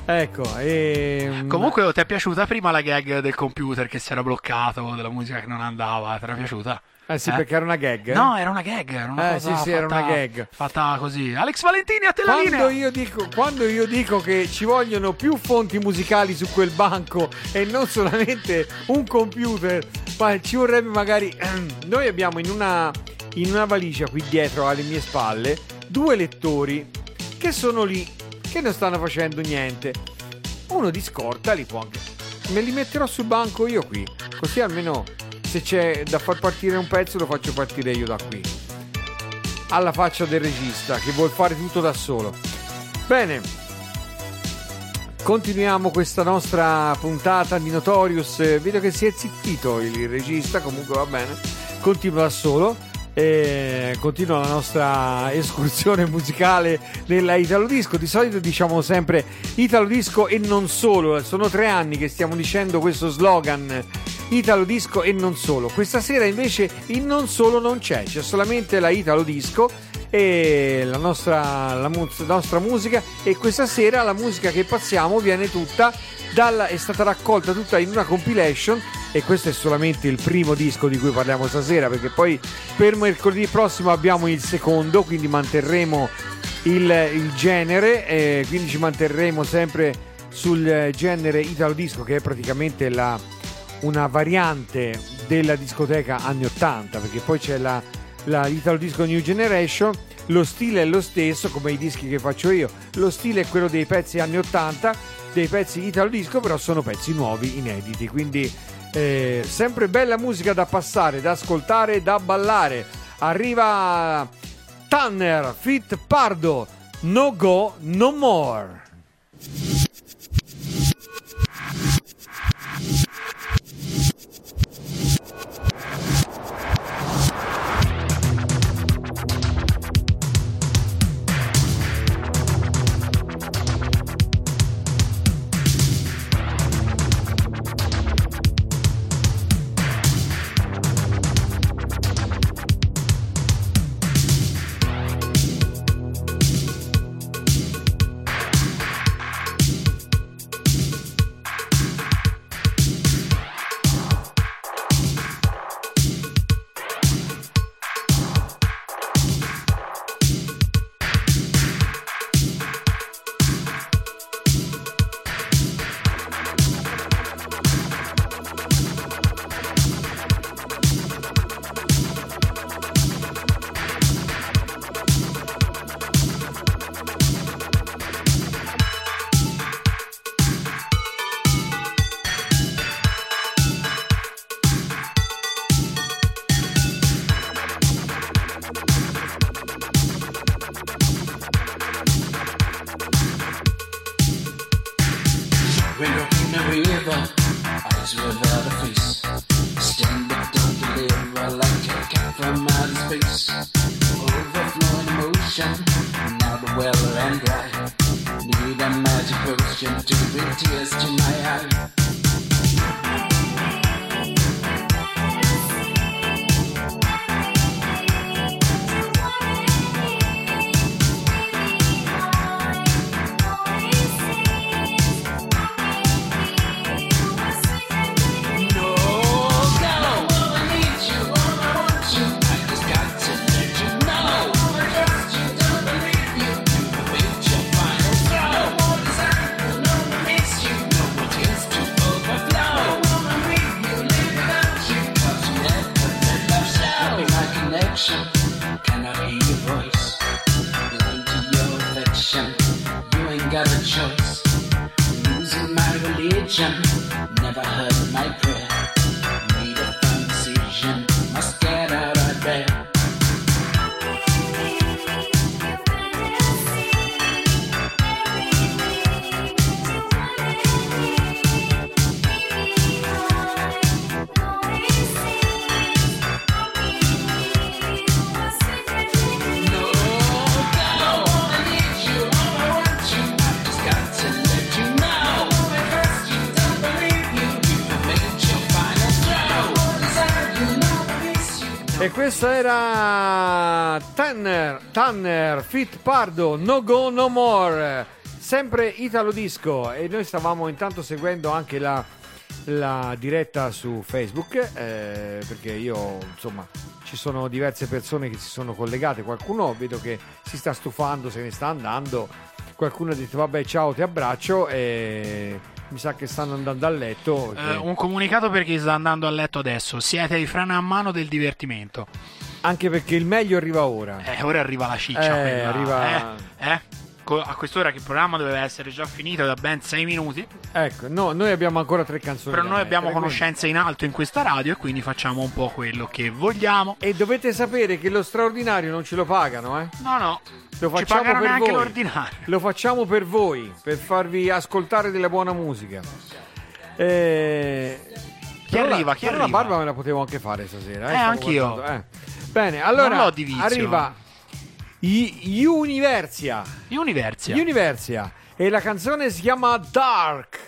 Ecco, e... Comunque ti è piaciuta prima la gag del computer che si era bloccato, della musica che non andava? Ti era piaciuta? Eh sì, Eh? perché era una gag. No, era una gag, era una Eh, cosa sì, sì, era fatta- una gag. Fatta così. Alex Valentini a te la Quando linea. io, dico, quando io dico che ci vogliono più fonti musicali su quel banco e non solamente un computer, ma ci vorrebbe magari. Noi abbiamo in una, in una valigia qui dietro alle mie spalle due lettori che sono lì, che non stanno facendo niente. Uno di scorta li può anche. Me li metterò sul banco io qui, così almeno se c'è da far partire un pezzo lo faccio partire io da qui alla faccia del regista che vuol fare tutto da solo. Bene, continuiamo questa nostra puntata di Notorious. Vedo che si è zittito il regista, comunque va bene. Continua da solo. E continua la nostra escursione musicale nella Italo Disco. Di solito diciamo sempre Italo Disco e non solo. Sono tre anni che stiamo dicendo questo slogan Italo Disco e non solo. Questa sera invece il non solo non c'è, c'è solamente la Italo Disco e la nostra, la mu- nostra musica. E questa sera la musica che passiamo viene tutta dalla, è stata raccolta tutta in una compilation e questo è solamente il primo disco di cui parliamo stasera perché poi per mercoledì prossimo abbiamo il secondo quindi manterremo il, il genere eh, quindi ci manterremo sempre sul genere Italo Disco che è praticamente la, una variante della discoteca anni 80 perché poi c'è la, la Italo Disco New Generation lo stile è lo stesso come i dischi che faccio io. Lo stile è quello dei pezzi anni 80 dei pezzi Italo Disco però sono pezzi nuovi inediti quindi eh, sempre bella musica da passare da ascoltare da ballare. Arriva Tanner Fit Pardo No Go No More When you're in the river, eyes without a face. Stand up, don't deliver like a cat from outer space. Overflowing emotion, now the well ran dry. Need a magic potion to bring tears to my eye. jump. E questa era Tanner, Tanner, Fit Pardo, No Go No More, sempre Italo Disco e noi stavamo intanto seguendo anche la, la diretta su Facebook eh, perché io insomma ci sono diverse persone che si sono collegate, qualcuno vedo che si sta stufando, se ne sta andando, qualcuno ha detto vabbè ciao ti abbraccio e mi sa che stanno andando a letto. Eh, perché- un comunicato per chi sta andando a letto adesso. Siete i freno a mano del divertimento. Anche perché il meglio arriva ora. Eh, ora arriva la ciccia. Eh, quella, arriva- eh, eh. A quest'ora che il programma doveva essere già finito da ben 6 minuti. Ecco, no, noi abbiamo ancora tre canzoni. Però noi abbiamo conoscenze in alto in questa radio e quindi facciamo un po' quello che vogliamo. quindi- E dovete sapere che lo straordinario non ce lo pagano, eh? No, no. Lo Ci facciamo pagano per neanche voi. l'ordinario. Lo facciamo per voi, per farvi ascoltare della buona musica. Eh, Chi la- arriva? Chi però la arriva? barba me la potevo anche fare stasera. Eh, Eh, anch'io. guardando, eh. Bene, allora di vizio. arriva I- Universia. Universia. Universia. E la canzone si chiama Dark.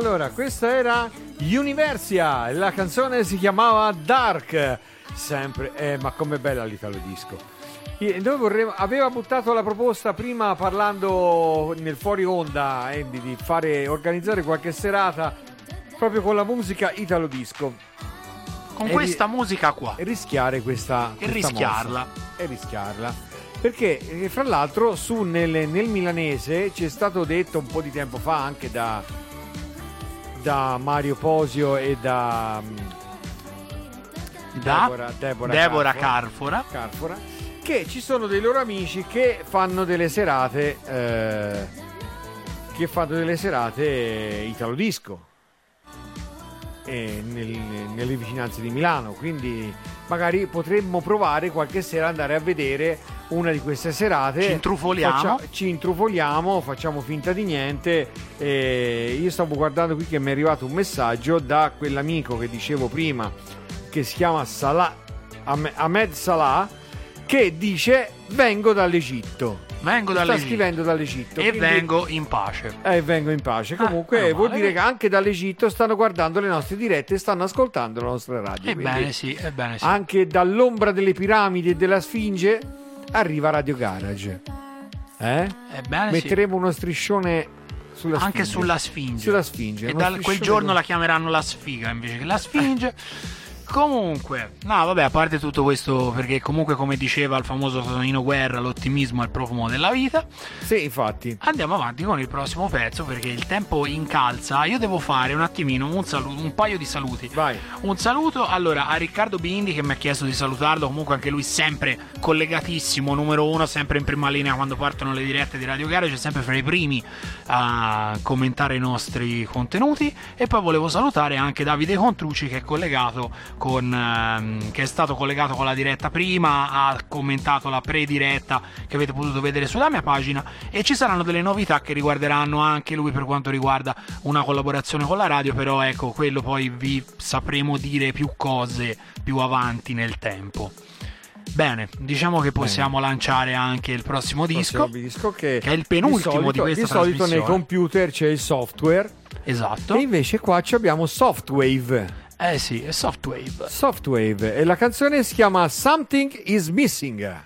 Allora, questa era Universia, la canzone si chiamava Dark. Sempre, eh, ma com'è bella l'Italo Disco. Noi vorremmo, aveva buttato la proposta prima parlando nel fuori onda Andy, di fare, organizzare qualche serata proprio con la musica Italo Disco Con E questa musica qua. e rischiare questa E questa rischiarla. mossa. e rischiarla perché eh, fra l'altro su nel, nel milanese ci è stato detto un po' di tempo fa anche da, da Mario Posio e da mm, Da Deborah, Deborah Deborah Carfora. Carfora. Carfora, che ci sono dei loro amici che fanno delle serate eh, che fanno delle serate italo disco eh, nel- nelle vicinanze di Milano. Quindi magari potremmo provare qualche sera andare a vedere una di queste serate. Ci intrufoliamo. Faccia- ci intrufoliamo facciamo finta di niente. E io stavo guardando qui che mi è arrivato un messaggio da quell'amico che dicevo prima che si chiama Salah Ahmed- Ahmed Salah che dice vengo dall'Egitto Vengo sta dall'Egitto. scrivendo dall'Egitto E quindi- vengo in pace. eh, vengo in pace. Comunque meno vuol dire che anche dall'Egitto stanno guardando le nostre dirette e stanno ascoltando la nostra radio. Ebbene sì, ebbene sì. Anche dall'ombra delle piramidi e della Sfinge arriva Radio Garage. Eh? Ebbene sì. Metteremo uno striscione sulla Anche Sfinge. sulla Sfinge. Sulla Sfinge. E da quel giorno con- la chiameranno la sfiga invece che la Sfinge. [laughs] Comunque, no, vabbè, a parte tutto questo, perché comunque, come diceva il famoso Tonino Guerra, l'ottimismo è il profumo della vita. Sì, infatti. Andiamo avanti con il prossimo pezzo perché il tempo incalza. Io devo fare un attimino un, salu- un paio di saluti. Vai. Un saluto allora a Riccardo Bindi che mi ha chiesto di salutarlo. Comunque, anche lui sempre collegatissimo, numero uno, sempre in prima linea quando partono le dirette di Radio Garage, sempre fra i primi a commentare i nostri contenuti. E poi volevo salutare anche Davide Contrucci che è collegato con. ehm, che è stato collegato con la diretta prima, ha commentato la pre-diretta che avete potuto vedere sulla mia pagina. E ci saranno delle novità che riguarderanno anche lui per quanto riguarda una collaborazione con la radio. Però ecco, quello poi vi sapremo dire più cose più avanti nel tempo. Bene, diciamo che possiamo lanciare anche il prossimo disco. Prossimo disco che, che è il penultimo di, solito, di questa Di solito nei computer c'è il software Esatto. e invece qua ci abbiamo Softwave. Eh sì, è Softwave. Softwave e la canzone si chiama Something is Missing.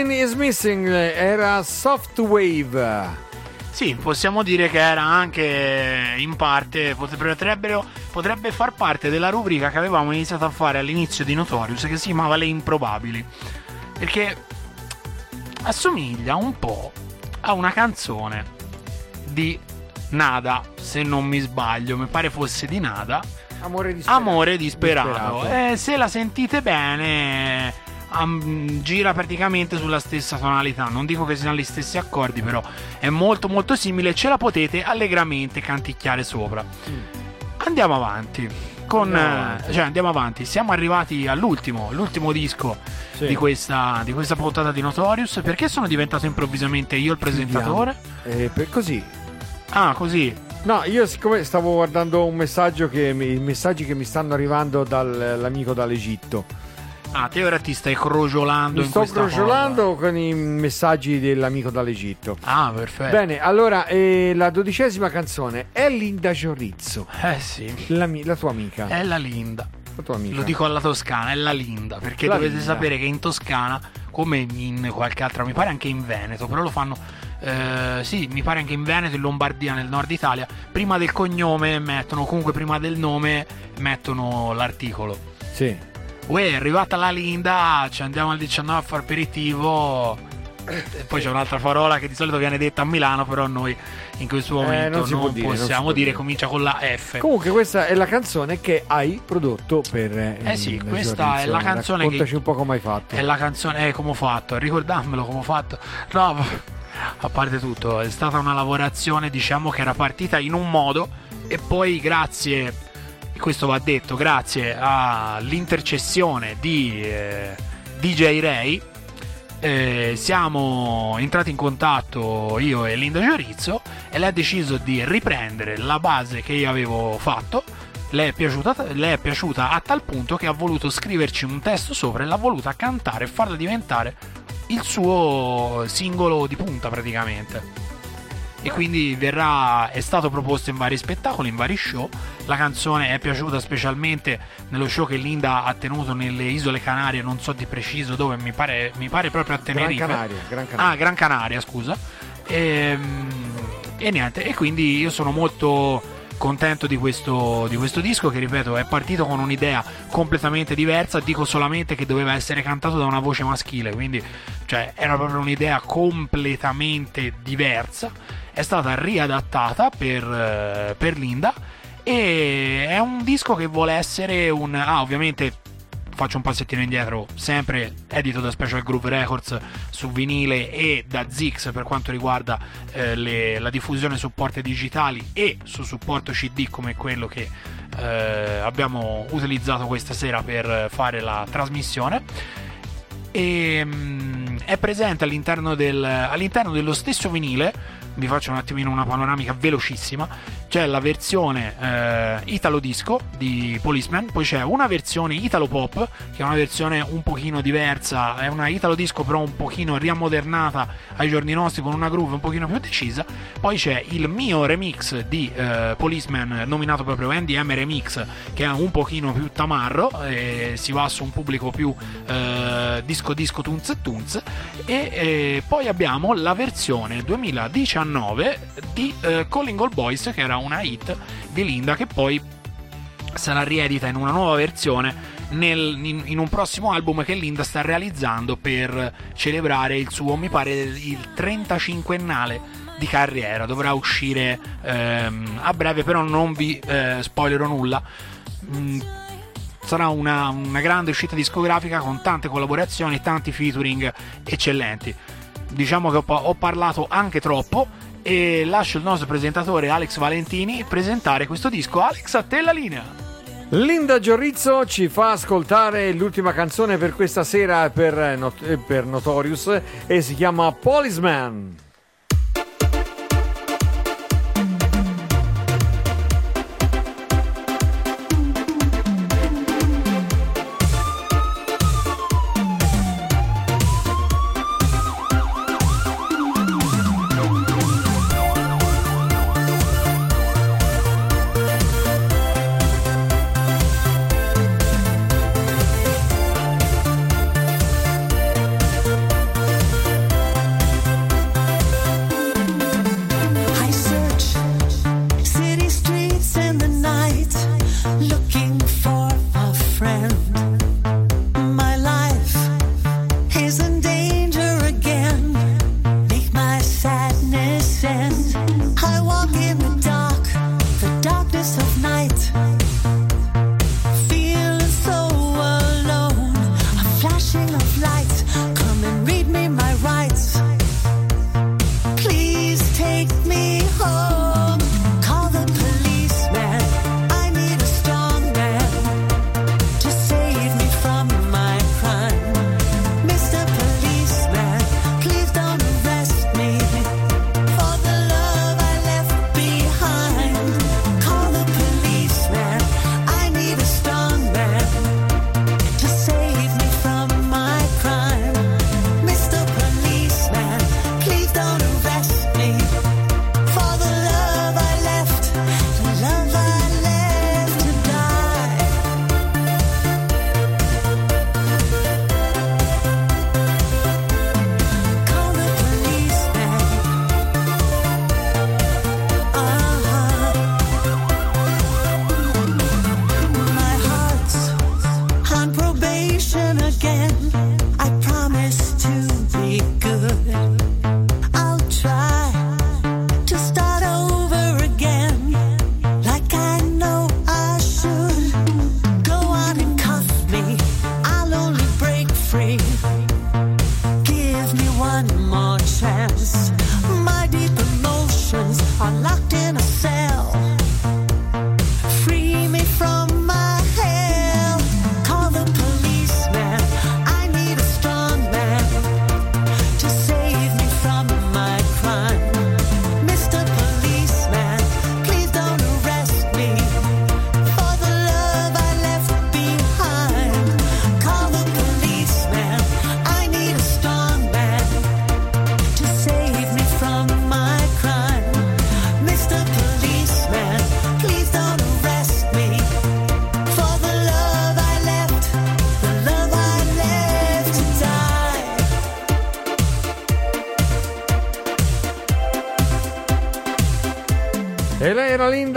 Something is Missing era Soft Wave. Sì, possiamo dire che era anche in parte, potrebbe far parte della rubrica che avevamo iniziato a fare all'inizio di Notorious che si chiamava Le improbabili. Perché assomiglia un po' a una canzone di Nada, se non mi sbaglio, mi pare fosse di Nada. Amore disperato. Amore disperato. Disperato. Eh, se la sentite bene, am- gira praticamente sulla stessa tonalità. Non dico che siano gli stessi accordi, però è molto molto simile. Ce la potete allegramente canticchiare sopra. Andiamo avanti. Con, Mm. Andiamo avanti. eh, cioè, andiamo avanti. Siamo arrivati all'ultimo, l'ultimo disco Sì. di, questa, di questa puntata di Notorious. Perché sono diventato improvvisamente io il presentatore? Eh, per così. Ah, così. No, io siccome stavo guardando un messaggio che mi, i messaggi che mi stanno arrivando dall'amico dall'Egitto. Ah, te ora ti stai crogiolando Mi sto crogiolando con i messaggi dell'amico dall'Egitto. Ah, perfetto. Bene, allora, eh, la dodicesima canzone è Linda Giorrizzo, Eh sì. la, la tua amica. È la Linda. La tua amica. Lo dico alla toscana, è la Linda, perché La dovete Linda. sapere che in Toscana, come in qualche altra, mi pare anche in Veneto, però lo fanno, eh, sì, mi pare anche in Veneto, in Lombardia, nel nord Italia, prima del cognome mettono, comunque prima del nome mettono l'articolo. Sì. Uè, è arrivata la Linda, ci andiamo al 19 a fare aperitivo. E poi c'è un'altra parola che di solito viene detta a Milano, però noi in questo momento Eh, non non, dire, non si possiamo può dire, dire. comincia con la F. Comunque questa è la canzone che hai prodotto per Eh sì, Linda questa è la canzone che- Raccontaci un po' come hai fatto. È la canzone, eh, come ho fatto? Ricordammelo come ho fatto. No, a parte tutto, è stata una lavorazione, diciamo, che era partita in un modo e poi grazie, questo va detto, grazie all'intercessione di eh, DJ Ray, eh, siamo entrati in contatto io e Linda Giorizzo e lei ha deciso di riprendere la base che io avevo fatto. Le è, piaciuta, le è piaciuta a tal punto che ha voluto scriverci un testo sopra e l'ha voluta cantare e farla diventare il suo singolo di punta praticamente. E quindi verrà, è stato proposto in vari spettacoli, in vari show. La canzone è piaciuta specialmente nello show che Linda ha tenuto nelle Isole Canarie, non so di preciso dove, mi pare, mi pare proprio a Gran Tenerife. Canaria, Gran Canaria. Ah, Gran Canaria, scusa. Ehm, E, niente, e quindi io sono molto contento di questo, di questo disco che ripeto è partito con un'idea completamente diversa. Dico solamente che doveva essere cantato da una voce maschile quindi cioè, era proprio un'idea completamente diversa. È stata riadattata per, eh, per Linda e è un disco che vuole essere un ah ovviamente faccio un passettino indietro, sempre edito da Special Groove Records su vinile e da Zix per quanto riguarda eh, le- la diffusione su porte digitali e su supporto CD come quello che eh, abbiamo utilizzato questa sera per fare la trasmissione. E, mm, è presente all'interno, del- all'interno dello stesso vinile. Vi faccio un attimino una panoramica velocissima. C'è la versione eh, Italo Disco di Policeman, poi c'è una versione Italo Pop, che è una versione un pochino diversa, è una Italo Disco però un pochino riammodernata ai giorni nostri con una groove un pochino più decisa. Poi c'è il mio remix di eh, Policeman, nominato proprio NDM Remix, che è un pochino più tamarro, e si va su un pubblico più eh, disco disco tunz tunz. E eh, poi abbiamo la versione 2019 di eh, Calling All Boys, che era una hit di Linda, che poi sarà riedita in una nuova versione nel- in, in un prossimo album che Linda sta realizzando per celebrare il suo, mi pare, il 35ennale di carriera. Dovrà uscire ehm, a breve, però non vi eh, spoilerò nulla. Mm, sarà una, una grande uscita discografica con tante collaborazioni, tanti featuring eccellenti. Diciamo che ho, ho parlato anche troppo e lascio il nostro presentatore Alex Valentini presentare questo disco. Alex, a te la linea. Linda Giorrizzo ci fa ascoltare l'ultima canzone per questa sera per, Not- per Notorious e si chiama. Policeman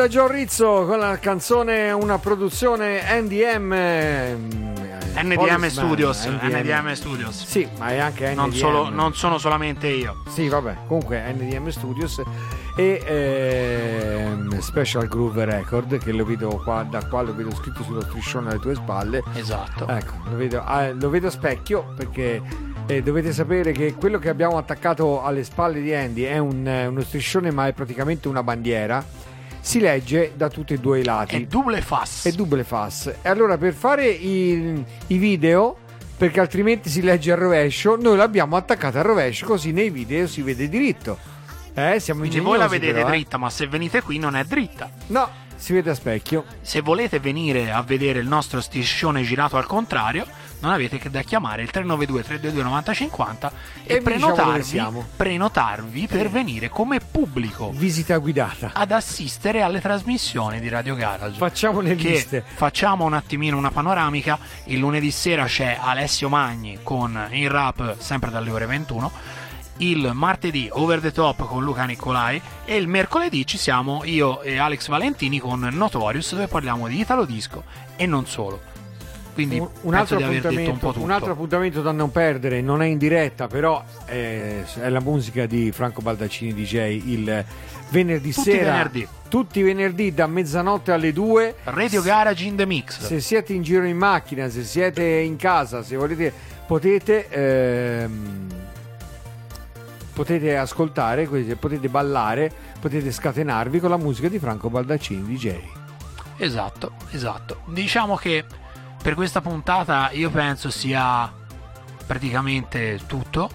era Linda Giorrizzo con la canzone Una produzione NDM. ehm, NDM Studios, NDM Studios. Sì, ma è anche NDM. Non, solo- non sono solamente io. Sì, vabbè, comunque NDM Studios e ehm, Special Groove Record che lo vedo qua, da qua lo vedo scritto sullo striscione alle tue spalle. Esatto. Ecco, lo vedo, ah, lo vedo a specchio perché eh, dovete sapere che quello che abbiamo attaccato alle spalle di Andy è un, eh, uno striscione ma è praticamente una bandiera. Si legge da tutti e due i lati. È double fast. È double fast. E allora per fare i, i video, perché altrimenti si legge al rovescio, noi l'abbiamo attaccata al rovescio, così nei video si vede diritto. Eh, siamo Quindi voi la vedete però, eh. dritta, ma se venite qui non è dritta. No, si vede a specchio. Se volete venire a vedere il nostro striscione girato al contrario, non avete che da chiamare il 392 322 9050 e, E diciamo prenotarvi, siamo. prenotarvi per venire come pubblico Visita guidata. ad assistere alle trasmissioni di Radio Garage. Facciamo le che liste. facciamo un attimino una panoramica. Il lunedì sera c'è Alessio Magni con il rap sempre dalle ore 21. Il martedì Over the Top con Luca Nicolai e il mercoledì ci siamo io e Alex Valentini con Notorious dove parliamo di Italo Disco e non solo. Quindi Un, un altro un appuntamento, po' tutto. un altro appuntamento da non perdere, non è in diretta, però è, è la musica di Franco Baldaccini DJ il venerdì Tutti sera. venerdì. Tutti i venerdì da mezzanotte alle 2. Radio Garage in the Mix. Se siete in giro in macchina, se siete in casa, se volete, potete. ehm, potete ascoltare, potete ballare, potete scatenarvi con la musica di Franco Baldaccini DJ. Esatto, esatto. Diciamo che per questa puntata io penso sia praticamente tutto.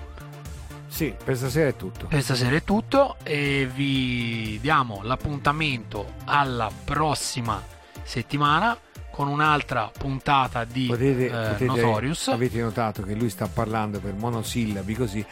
Sì, per stasera è tutto. Per stasera è tutto e vi diamo l'appuntamento alla prossima settimana con un'altra puntata di Potete, eh, potete- Notorious. avete notato che lui sta parlando per monosillabi così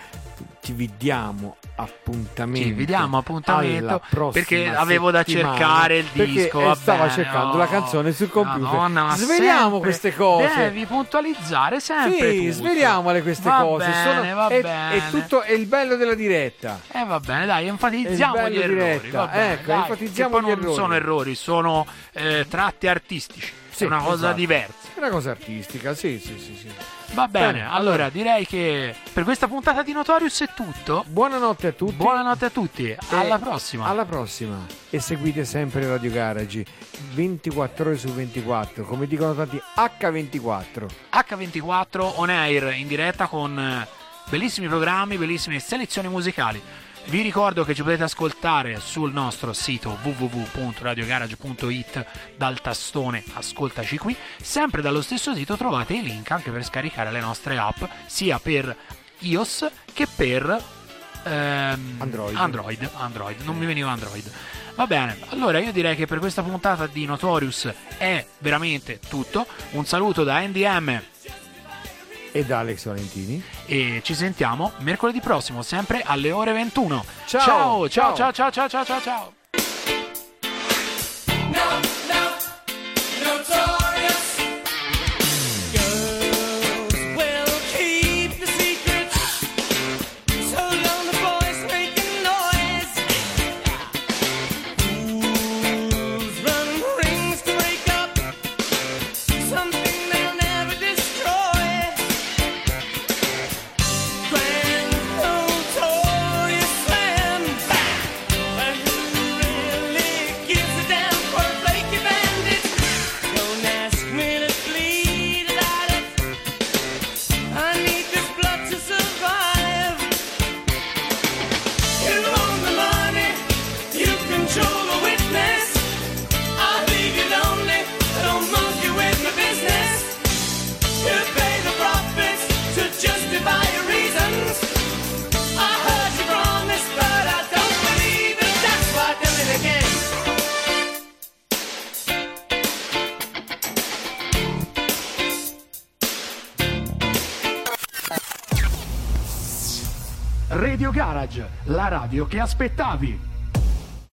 ci vi diamo appuntamento Ci vediamo appuntamento perché avevo da cercare il disco. eh, va stava cercando la oh, canzone sul computer Madonna, ma sveliamo queste cose Devi puntualizzare sempre. sì, tutto. sveliamole queste Va cose bene, sono- va è, bene. è tutto è il bello della diretta Eh va bene, dai, enfatizziamo gli errori. bene, ecco, dai, enfatizziamo gli non errori. sono errori, sono eh, tratti artistici. Sì, è una cosa esatto. diversa. è una cosa artistica sì sì sì, sì. Va bene, Bene, allora direi che per questa puntata di Notorious è tutto. buonanotte a tutti Buonanotte a tutti, E alla prossima. Alla prossima. E seguite sempre Radio Garage 24 ore su 24, come dicono tanti H24. H24 on air in diretta con bellissimi programmi, bellissime selezioni musicali. Vi ricordo che ci potete ascoltare sul nostro sito www.radiogarage.it dal tastone Ascoltaci qui. Sempre dallo stesso sito trovate i link anche per scaricare le nostre app, sia per iOS che per ehm, Android. Android. Android. Non mi veniva Android. Va bene, allora io direi che per questa puntata di Notorious è veramente tutto. Un saluto da NDM E da Alex Valentini. e ci sentiamo mercoledì prossimo, sempre alle ore 21. Ciao, ciao, ciao, ciao. ciao, ciao, ciao, ciao, ciao. Radio che aspettavi.